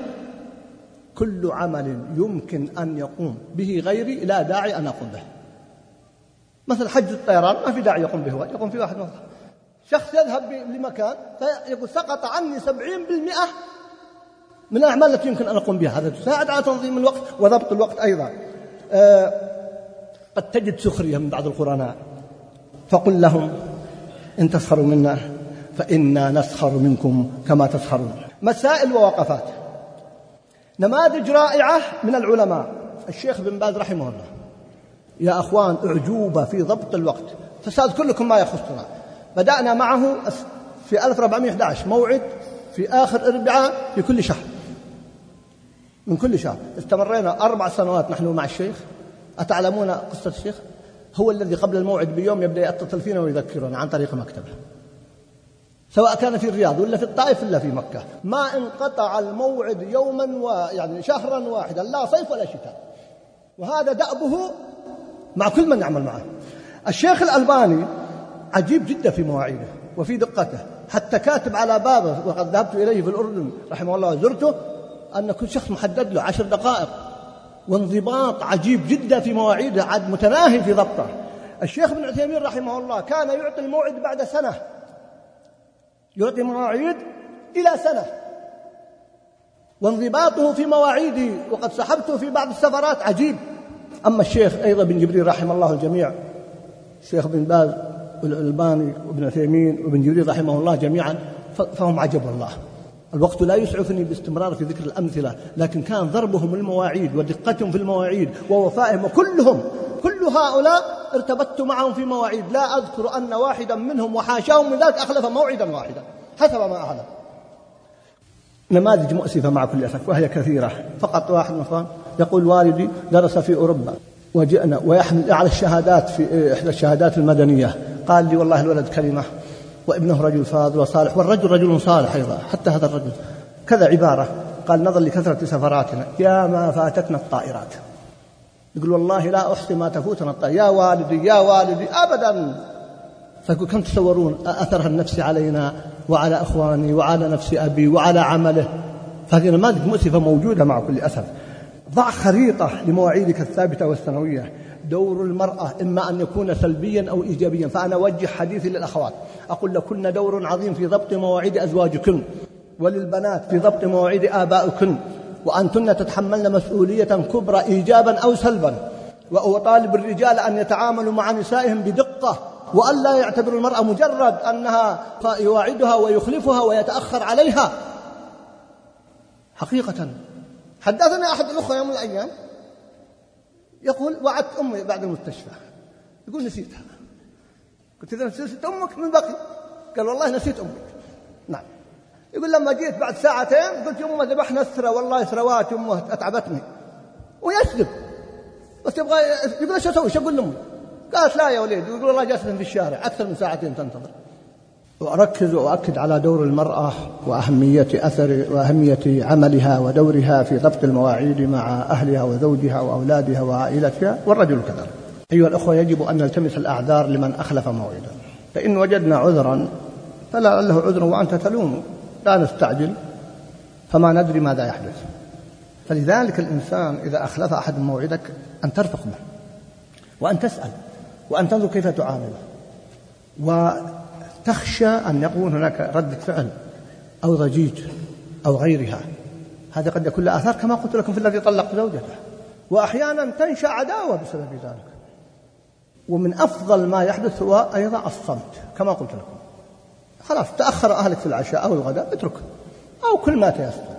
كل عمل يمكن أن يقوم به غيري لا داعي أن أقوم به. مثل حج الطيران ما في داعي يقوم به يقوم فيه واحد. موظف شخص يذهب لمكان فيقول سقط عني سبعين بالمئة من الأعمال التي يمكن أن أقوم بها. هذا تساعد على تنظيم الوقت وضبط الوقت أيضا. آه قد تجد سخرية من بعض القرناء فقل لهم إن تسخروا منا فإنا نسخر منكم كما تسخرون. مسائل ووقفات. نماذج رائعة من العلماء. الشيخ بن باز رحمه الله. يا أخوان أعجوبة في ضبط الوقت. فسأذكر لكم ما يخصنا. بدأنا معه في 1411 موعد في آخر أربعاء في كل شهر. من كل شهر. استمرينا أربع سنوات نحن مع الشيخ. أتعلمون قصة الشيخ؟ هو الذي قبل الموعد بيوم يبدأ يتصل فينا ويذكرنا عن طريق مكتبه. سواء كان في الرياض ولا في الطائف ولا في مكة. ما انقطع الموعد يوما ويعني شهرا واحدا لا صيف ولا شتاء. وهذا دأبه مع كل من يعمل معه. الشيخ الألباني عجيب جدا في مواعيده وفي دقته. حتى كاتب على بابه وقد ذهبت إليه في الأردن رحمه الله وزرته أن كل شخص محدد له عشر دقائق. وانضباط عجيب جدا في مواعيده عاد متناهي في ضبطه. الشيخ ابن عثيمين رحمه الله كان يعطي الموعد بعد سنة. يعطي مواعيد إلى سنة. وانضباطه في مواعيده وقد سحبته في بعض السفرات عجيب. أما الشيخ أيضا بن جبريل رحمه الله الجميع الشيخ بن باز والألباني وابن عثيمين وابن جبريل رحمه الله جميعا فهم عجب الله الوقت لا يسعفني باستمرار في ذكر الأمثلة لكن كان ضربهم المواعيد ودقتهم في المواعيد ووفائهم وكلهم كل هؤلاء ارتبطت معهم في مواعيد. لا أذكر أن واحدا منهم وحاشاهم من ذلك أخلف موعدا واحدا. حسب ما أعلم. نماذج مؤسفة مع كل أسف وهي كثيرة. فقط واحد مثلا يقول والدي درس في أوروبا وجئنا ويحمل على الشهادات في إحدى الشهادات المدنية. قال لي والله الولد كلمة وابنه رجل فاضل وصالح والرجل رجل صالح أيضا حتى هذا الرجل. كذا عبارة. قال نظر لكثرة سفراتنا. يا ما فاتتنا الطائرات. يقول والله لا أحصي ما تفوتنا الطائرات يا والدي يا والدي أبدا. فيقول كم تصورون أثرها النفس علينا وعلى أخواني وعلى نفس أبي وعلى عمله. فهذه نماذج مؤسفة موجودة مع كل أسف. ضع خريطة لمواعيدك الثابتة والسنوية دور المرأة إما أن يكون سلبيا أو إيجابيا. فأنا أوجه حديثي للأخوات. أقول لكن دور عظيم في ضبط مواعيد أزواجكن. وللبنات في ضبط مواعيد آبائكن وأنتن تتحملن مسؤولية كبرى إيجابا أو سلبا. وأطالب الرجال أن يتعاملوا مع نسائهم بدقة وأن لا يعتبر المرأة مجرد أنها يواعدها ويخلفها ويتأخر عليها. حقيقة. حدثني أحد الأخوة يوم من الأيام يقول وعدت أمي بعد المستشفى. يقول نسيتها. قلت إذا نسيت أمك من بقي. قال والله نسيت أمك. نعم. يقول لما جيت بعد ساعتين قلت يما ذبحنا الثرى والله ثروات يمه أتعبتني. ويكذب بس يبغى يقول إيش أسوي؟ إيش أقول لامي؟ قالت لا يا وليد يقول والله جالسة في الشارع أكثر من ساعتين تنتظر. وأركز وأؤكد على دور المرأة وأهمية أثر وأهمية عملها ودورها في ضبط المواعيد مع أهلها وزوجها وأولادها وعائلتها والرجل كذلك. أيها الأخوة يجب أن نلتمس الأعذار لمن أخلف موعدا. فإن وجدنا عذرا فلعله عذر وأنت تلوم لا نستعجل فما ندري ماذا يحدث. فلذلك الإنسان إذا أخلف أحد موعدك أن ترفق به وأن تسأل وأن تنظر كيف تعامله. وتخشى أن يكون هناك ردة فعل أو ضجيج أو غيرها. هذا قد يكون له آثار كما قلت لكم في الذي طلق زوجته. وأحيانا تنشأ عداوة بسبب ذلك. ومن أفضل ما يحدث هو أيضا الصمت كما قلت لكم. خلاص تأخر أهلك في العشاء أو الغداء اترك أو كل ما تيسر.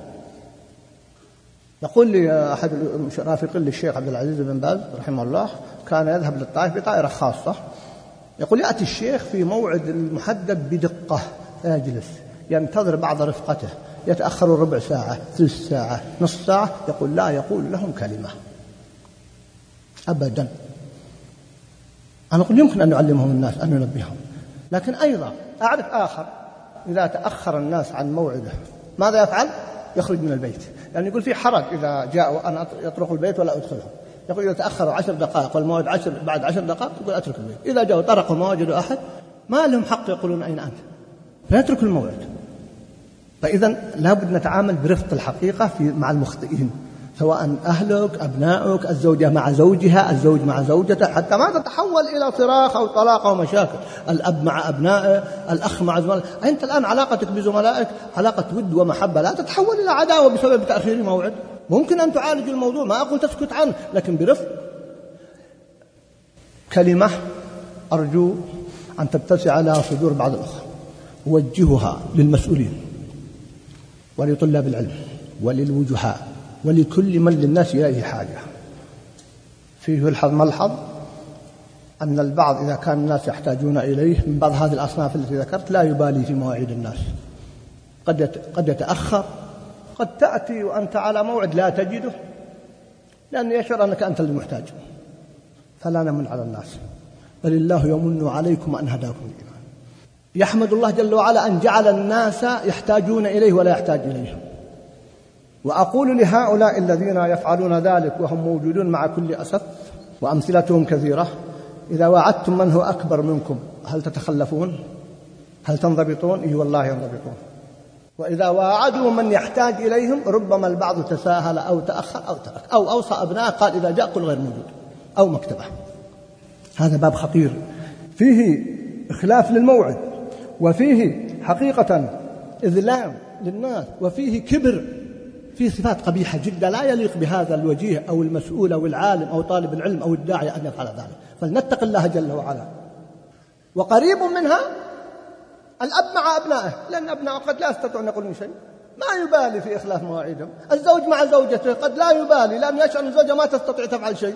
يقول لي أحد المرافقين للشيخ عبد العزيز بن باز رحمه الله كان يذهب للطائف بطائرة خاصة. يقول يأتي الشيخ في موعد المحدد بدقة فيجلس ينتظر بعض رفقته. يتأخر ربع ساعة ثلث ساعة نصف ساعة. يقول لا يقول لهم كلمة. أبدا. أنا أقول يمكن أن نعلمهم الناس أن ننبههم. لكن أيضا أعرف آخر. إذا تأخر الناس عن موعده ماذا يفعل؟ يخرج من البيت. يعني يقول في حرج إذا جاء وأنا أطرق البيت ولا أدخلهم يقول إذا تأخروا عشر دقائق والموعد عشر بعد عشر دقائق يقول أترك البيت. إذا جاءوا طرقوا ما وجدوا أحد ما لهم حق يقولون أين أنت. فيترك الموعد. فإذا لابد نتعامل برفق الحقيقة في مع المخطئين. سواء أهلك أبنائك الزوجة مع زوجها الزوج مع زوجته حتى ما تتحول إلى صراخ أو طلاق أو مشاكل. الأب مع أبنائه الأخ مع زملائه. أنت الآن علاقتك بزملائك علاقة ود ومحبة لا تتحول إلى عداوة بسبب تأخير موعد. ممكن أن تعالج الموضوع ما أقول تسكت عنه لكن برفق كلمة أرجو أن تتسع على صدور بعض الأخوة. وجهها للمسؤولين ولطلاب العلم وللوجهاء. ولكل من للناس إليه حاجة. فيه يلحظ ملحظ أن البعض إذا كان الناس يحتاجون إليه من بعض هذه الأصناف التي ذكرت لا يبالي في مواعيد الناس. قد قد يتأخر قد تأتي وأنت على موعد لا تجده لأنه يشعر أنك أنت المحتاج. فلا نمن على الناس. بل الله يمن عليكم أن هداكم الإيمان. يحمد الله جل وعلا أن جعل الناس يحتاجون إليه ولا يحتاج إليهم وأقول لهؤلاء الذين يفعلون ذلك وهم موجودون مع كل أسف وأمثلتهم كثيرة إذا وعدتم من هو أكبر منكم هل تتخلفون؟ هل تنضبطون؟ إي والله ينضبطون. وإذا واعدوا من يحتاج إليهم ربما البعض تساهل أو تأخر أو ترك أو أوصى ابنائه قال إذا جاء قل غير موجود أو مكتبة. هذا باب خطير. فيه إخلاف للموعد وفيه حقيقة إذلام للناس وفيه كبر فيه صفات قبيحة جدا لا يليق بهذا الوجيه أو المسؤول أو العالم أو طالب العلم أو الداعية أن يفعل ذلك. فلنتق الله جل وعلا. وقريب منها الأب مع أبنائه. لأن أبنائه قد لا يستطيعون يقولون شيء. ما يبالي في إخلاف مواعيدهم. الزوج مع زوجته قد لا يبالي. لأن يشعر أن الزوجة ما تستطيع تفعل شيء.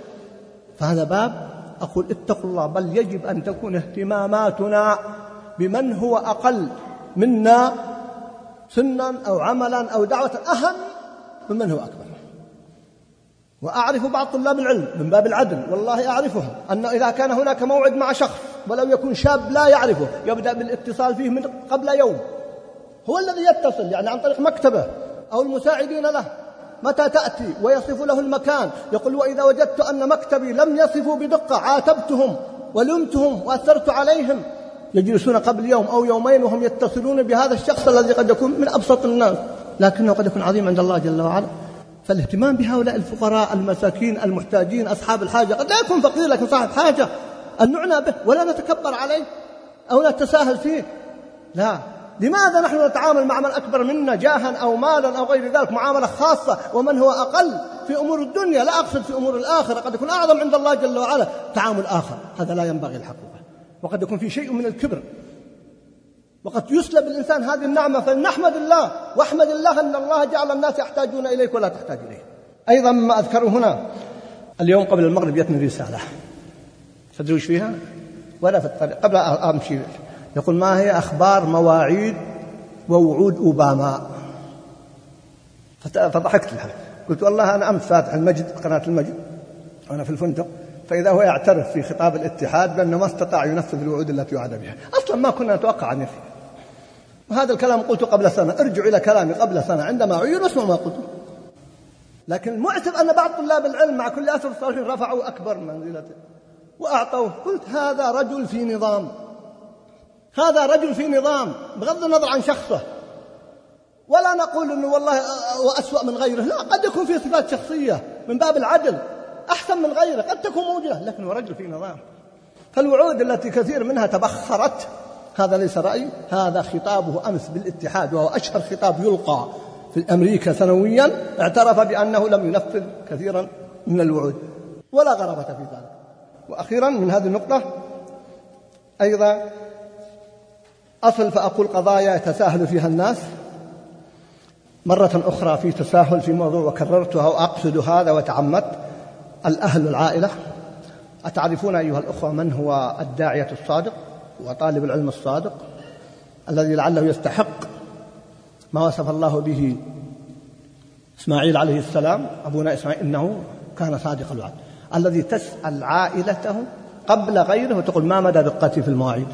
فهذا باب أقول اتقوا الله. بل يجب أن تكون اهتماماتنا بمن هو أقل منا سنا أو عملا أو دعوة أهم ممن هو أكبر. وأعرف بعض طلاب العلم من باب العدل والله أعرفهم أن إذا كان هناك موعد مع شخص ولو يكون شاب لا يعرفه يبدأ بالاتصال فيه من قبل يوم. هو الذي يتصل يعني عن طريق مكتبه أو المساعدين له. متى تأتي؟ ويصف له المكان. يقول وإذا وجدت أن مكتبي لم يصفوا بدقة عاتبتهم ولمتهم وأثرت عليهم. يجلسون قبل يوم أو يومين وهم يتصلون بهذا الشخص الذي قد يكون من أبسط الناس. لكنه قد يكون عظيم عند الله جل وعلا. فالاهتمام بهؤلاء الفقراء المساكين المحتاجين أصحاب الحاجة قد لا يكون فقير لكن صاحب حاجة. أن نعنى به ولا نتكبر عليه أو نتساهل فيه. لا. لماذا نحن نتعامل مع من أكبر منا جاها أو مالا أو غير ذلك معاملة خاصة ومن هو أقل في أمور الدنيا؟ لا أقصد في أمور الآخرة. قد يكون أعظم عند الله جل وعلا. تعامل آخر. هذا لا ينبغي الحقيقة. وقد يكون في شيء من الكبر. وقد يسلب الإنسان هذه النعمة فلنحمد الله. واحمد الله أن الله جعل الناس يحتاجون إليك ولا تحتاج إليه. أيضا ما أذكره هنا اليوم قبل المغرب جتني رسالة. تدري وش فيها؟ ولا في الطريق قبل أمشي. يقول ما هي أخبار مواعيد ووعود أوباما؟ فضحكت لها. قلت والله أنا أمس فاتح المجد قناة المجد وأنا في الفندق فإذا هو يعترف في خطاب الاتحاد بأنه ما استطاع ينفذ الوعود التي وعد بها. أصلا ما كنا نتوقع أن يفعل وهذا الكلام قلته قبل سنة. ارجعوا إلى كلامي قبل سنة. عندما عين واسمعوا ما قلته. لكن المعتب أن بعض طلاب العلم مع كل أسف الصالحين رفعوا أكبر منزلته وأعطوه. قلت هذا رجل في نظام. هذا رجل في نظام. بغض النظر عن شخصه. ولا نقول إنه والله هو اسوا من غيره. لا قد يكون في صفات شخصية من باب العدل. أحسن من غيره. قد تكون موجوده لكن هو رجل في نظام. فالوعود التي كثير منها تبخرت هذا ليس رايي هذا خطابه أمس بالاتحاد وهو أشهر خطاب يلقى في أمريكا سنويا اعترف بأنه لم ينفذ كثيرا من الوعود. ولا غرابة في ذلك. وأخيرا من هذه النقطة أيضا أصل فأقول قضايا يتساهل فيها الناس. مرة أخرى في تساهل في موضوع وكررتها وأقصد هذا وتعمدت الأهل العائلة. أتعرفون أيها الأخوة من هو الداعية الصادق؟ وطالب العلم الصادق الذي لعله يستحق ما وصف الله به إسماعيل عليه السلام أبونا إسماعيل إنه كان صادق الوعد. الذي تسأل عائلته قبل غيره وتقول ما مدى دقتي في المواعيد؟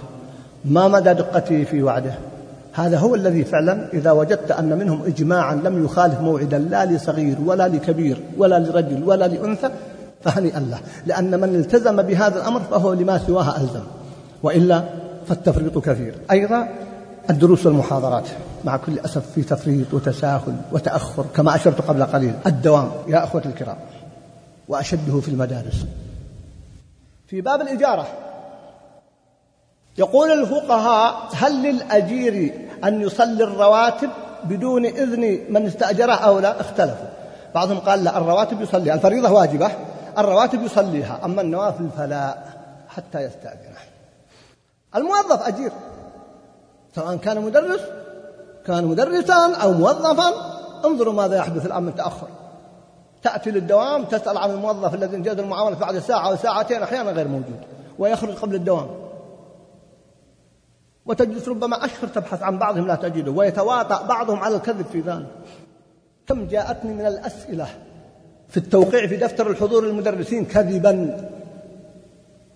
ما مدى دقته في وعده؟ هذا هو الذي فعلا إذا وجدت أن منهم إجماعا لم يخالف موعدا لا لصغير ولا لكبير ولا لرجل ولا لأنثى فهنيئا له. لأن من التزم بهذا الأمر فهو لما سواها ألزم. وإلا فالتفريط كثير. أيضا الدروس والمحاضرات مع كل أسف في تفريط وتساهل وتأخر كما أشرت قبل قليل الدوام يا أخوة الكرام وأشده في المدارس. في باب الإجارة يقول الفقهاء هل للأجير أن يصلي الرواتب بدون إذن من استأجره أو لا؟ اختلفوا. بعضهم قال لا الرواتب يصليها الفريضة واجبة الرواتب يصليها أما النوافل فلا حتى يستأذنه الموظف أجير. سواء كان مدرس كان مدرسا أو موظفا انظروا ماذا يحدث الآن من تأخر. تأتي للدوام تسأل عن الموظف الذي انجز المعاملة بعد ساعة أو ساعتين أحيانا غير موجود ويخرج قبل الدوام. وتجلس ربما أشهر تبحث عن بعضهم لا تجده ويتواطأ بعضهم على الكذب في ذلك. كم جاءتني من الأسئلة في التوقيع في دفتر الحضور للمدرسين كذبا.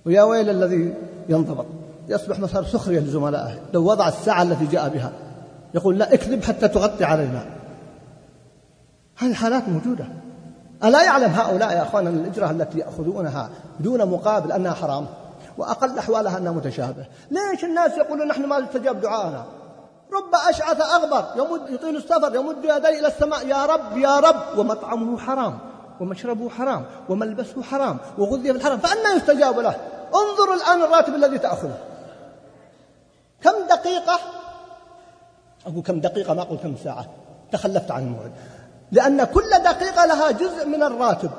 ويا ويل الذي ينضبط. يصبح مسار سخرية لزملائه لو وضع الساعة التي جاء بها. يقول لا اكذب حتى تغطي علينا. هذه الحالات موجودة. ألا يعلم هؤلاء يا أخوانا الإجرة التي يأخذونها دون مقابل أنها حرام؟ وأقل أحوالها أنها متشابه ليش الناس يقولون نحن ما يستجاب دعاءنا؟ رب أشعث أغبر يمد يطيل السفر يمد يديه إلى السماء. يا رب يا رب. ومطعمه حرام ومشربه حرام وملبسه حرام وغذي بالحرام فأنا يستجاب له. انظروا الآن الراتب الذي تأخذه. كم دقيقة؟ أقول كم دقيقة ما أقول كم ساعة. تخلفت عن الموعد. لأن كل دقيقة لها جزء من الراتب.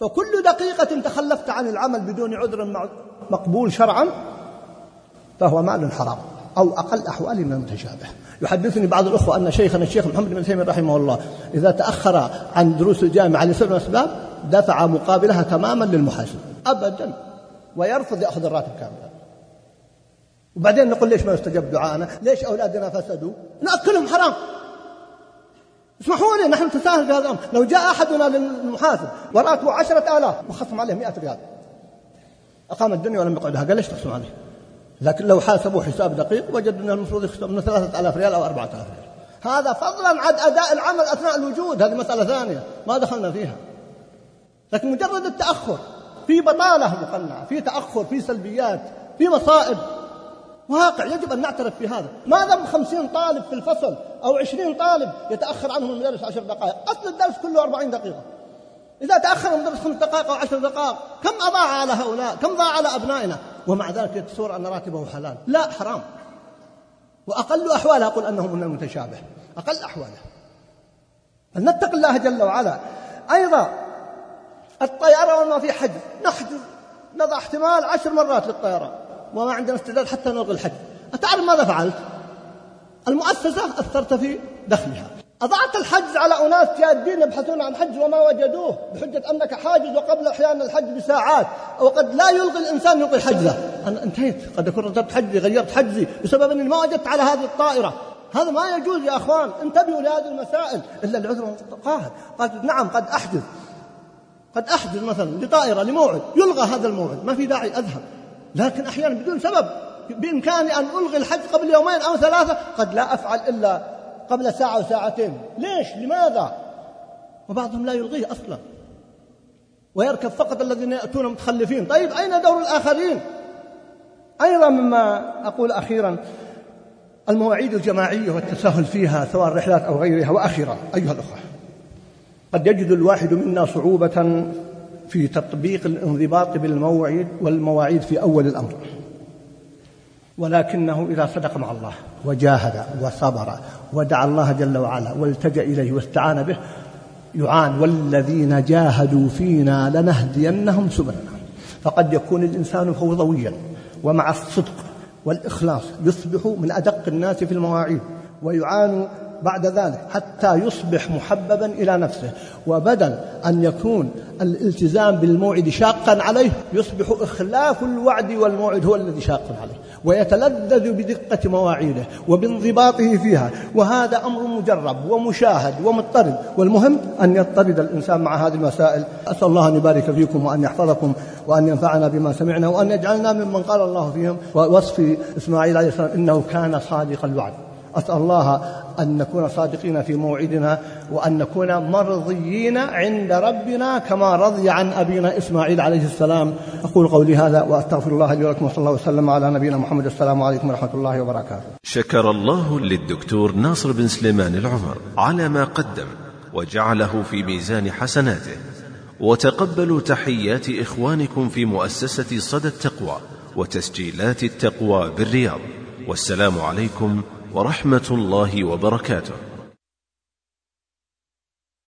فكل دقيقة تخلفت عن العمل بدون عذر مقبول شرعا فهو مال حرام أو أقل أحواله من المتشابه. يحدثني بعض الأخوة أن شيخنا الشيخ محمد بن تيمية رحمه الله إذا تأخر عن دروس الجامعة لسبب من الأسباب دفع مقابلها تماما للمحاسب. أبدا. ويرفض يأخذ الراتب كاملا. وبعدين نقول ليش ما يستجاب دعاءنا ليش أولادنا فسدوا؟ نأكلهم حرام. اسمحوا لي نحن نتساهل في هذا الأمر. لو جاء أحدنا للمحاسب وراتبه عشرة آلاف وخصم عليه مئة ريال. أقام الدنيا ولم يقعدها. قال ليش تخصم عليه؟ لكن لو حاسبوا حساب دقيق وجدوا أنه المفروض يخصم من ثلاثة آلاف ريال أو أربعة آلاف ريال. هذا فضلا عن أداء العمل أثناء الوجود. هذه مسألة ثانية. ما دخلنا فيها. لكن مجرد التأخر في بطالة مقنعة في تأخر في سلبيات في مصائب. واقع يجب أن نعترف في هذا. ما دام خمسين طالب في الفصل أو عشرين طالب يتأخر عنهم المدرس عشر دقائق. أصل الدرس كله أربعين دقيقة. إذا تأخر المدرس خمس دقائق أو عشر دقائق كم أضاع على هؤلاء؟ كم ضاع على أبنائنا؟ ومع ذلك يتصور أن راتبه حلال. لا حرام. وأقل أحواله أقول أنه من المتشابه. أقل أحواله. فلنتق الله جل وعلا. أيضا الطيارة وما في حجز نحجز نضع احتمال عشر مرات للطيران. وما عندنا استعداد حتى نلغي الحج. أتعرف ماذا فعلت؟ المؤسسة أثرت في دخلها. أضعت الحجز على أناس جادين يبحثون عن حج وما وجدوه بحجة أنك حاجز وقبل أحيانا الحج بساعات. وقد لا يلغي الإنسان يلغي حجزه. أنا انتهيت. قد أكون رتبت حجزي غيرت حجزي بسبب أني ما وجدت على هذه الطائرة. هذا ما يجوز يا أخوان. انتبهوا لهذه المسائل. إلا العذر قاهر قال نعم قد أحجز قد أحجز مثلا لطائرة لموعد. يلغى هذا الموعد. ما في داعي أذهب. لكن أحيانا بدون سبب. بإمكاني أن ألغي الحج قبل يومين أو ثلاثة قد لا أفعل إلا قبل ساعة أو ساعتين. ليش؟ لماذا؟ وبعضهم لا يلغيه أصلا. ويركب فقط الذين يأتون متخلفين. طيب أين دور الآخرين؟ أيضا مما أقول أخيرا المواعيد الجماعية والتساهل فيها سواء الرحلات أو غيرها وأخيرا أيها الأخوة قد يجد الواحد منا صعوبة في تطبيق الانضباط بالموعد والمواعيد في أول الأمر. ولكنه إذا صدق مع الله وجاهد وصبر ودعا الله جل وعلا والتجأ إليه واستعان به يعان والذين جاهدوا فينا لنهدينهم سبلنا. فقد يكون الإنسان فوضويا ومع الصدق والإخلاص يصبح من أدق الناس في المواعيد ويعان بعد ذلك حتى يصبح محببا إلى نفسه. وبدل أن يكون الالتزام بالموعد شاقا عليه يصبح إخلاف الوعد والموعد هو الذي شاق عليه. ويتلذذ بدقة مواعيده وبانضباطه فيها. وهذا أمر مجرب ومشاهد ومضطرد. والمهم أن يضطرد الإنسان مع هذه المسائل. أسأل الله أن يبارك فيكم وأن يحفظكم وأن ينفعنا بما سمعنا وأن يجعلنا ممن قال الله فيهم. ووصف إسماعيل عليه السلام إنه كان صادق الوعد. أسأل الله أن نكون صادقين في موعدنا وأن نكون مرضيين عند ربنا كما رضي عن أبينا إسماعيل عليه السلام. أقول قولي هذا وأستغفر الله لي ولكم وصلى الله وسلم على نبينا محمد. السلام عليكم ورحمة الله وبركاته. شكر الله للدكتور ناصر بن سليمان العمر على ما قدم وجعله في ميزان حسناته. وتقبلوا تحيات إخوانكم في مؤسسة صدى التقوى وتسجيلات التقوى بالرياض. والسلام عليكم ورحمة الله وبركاته.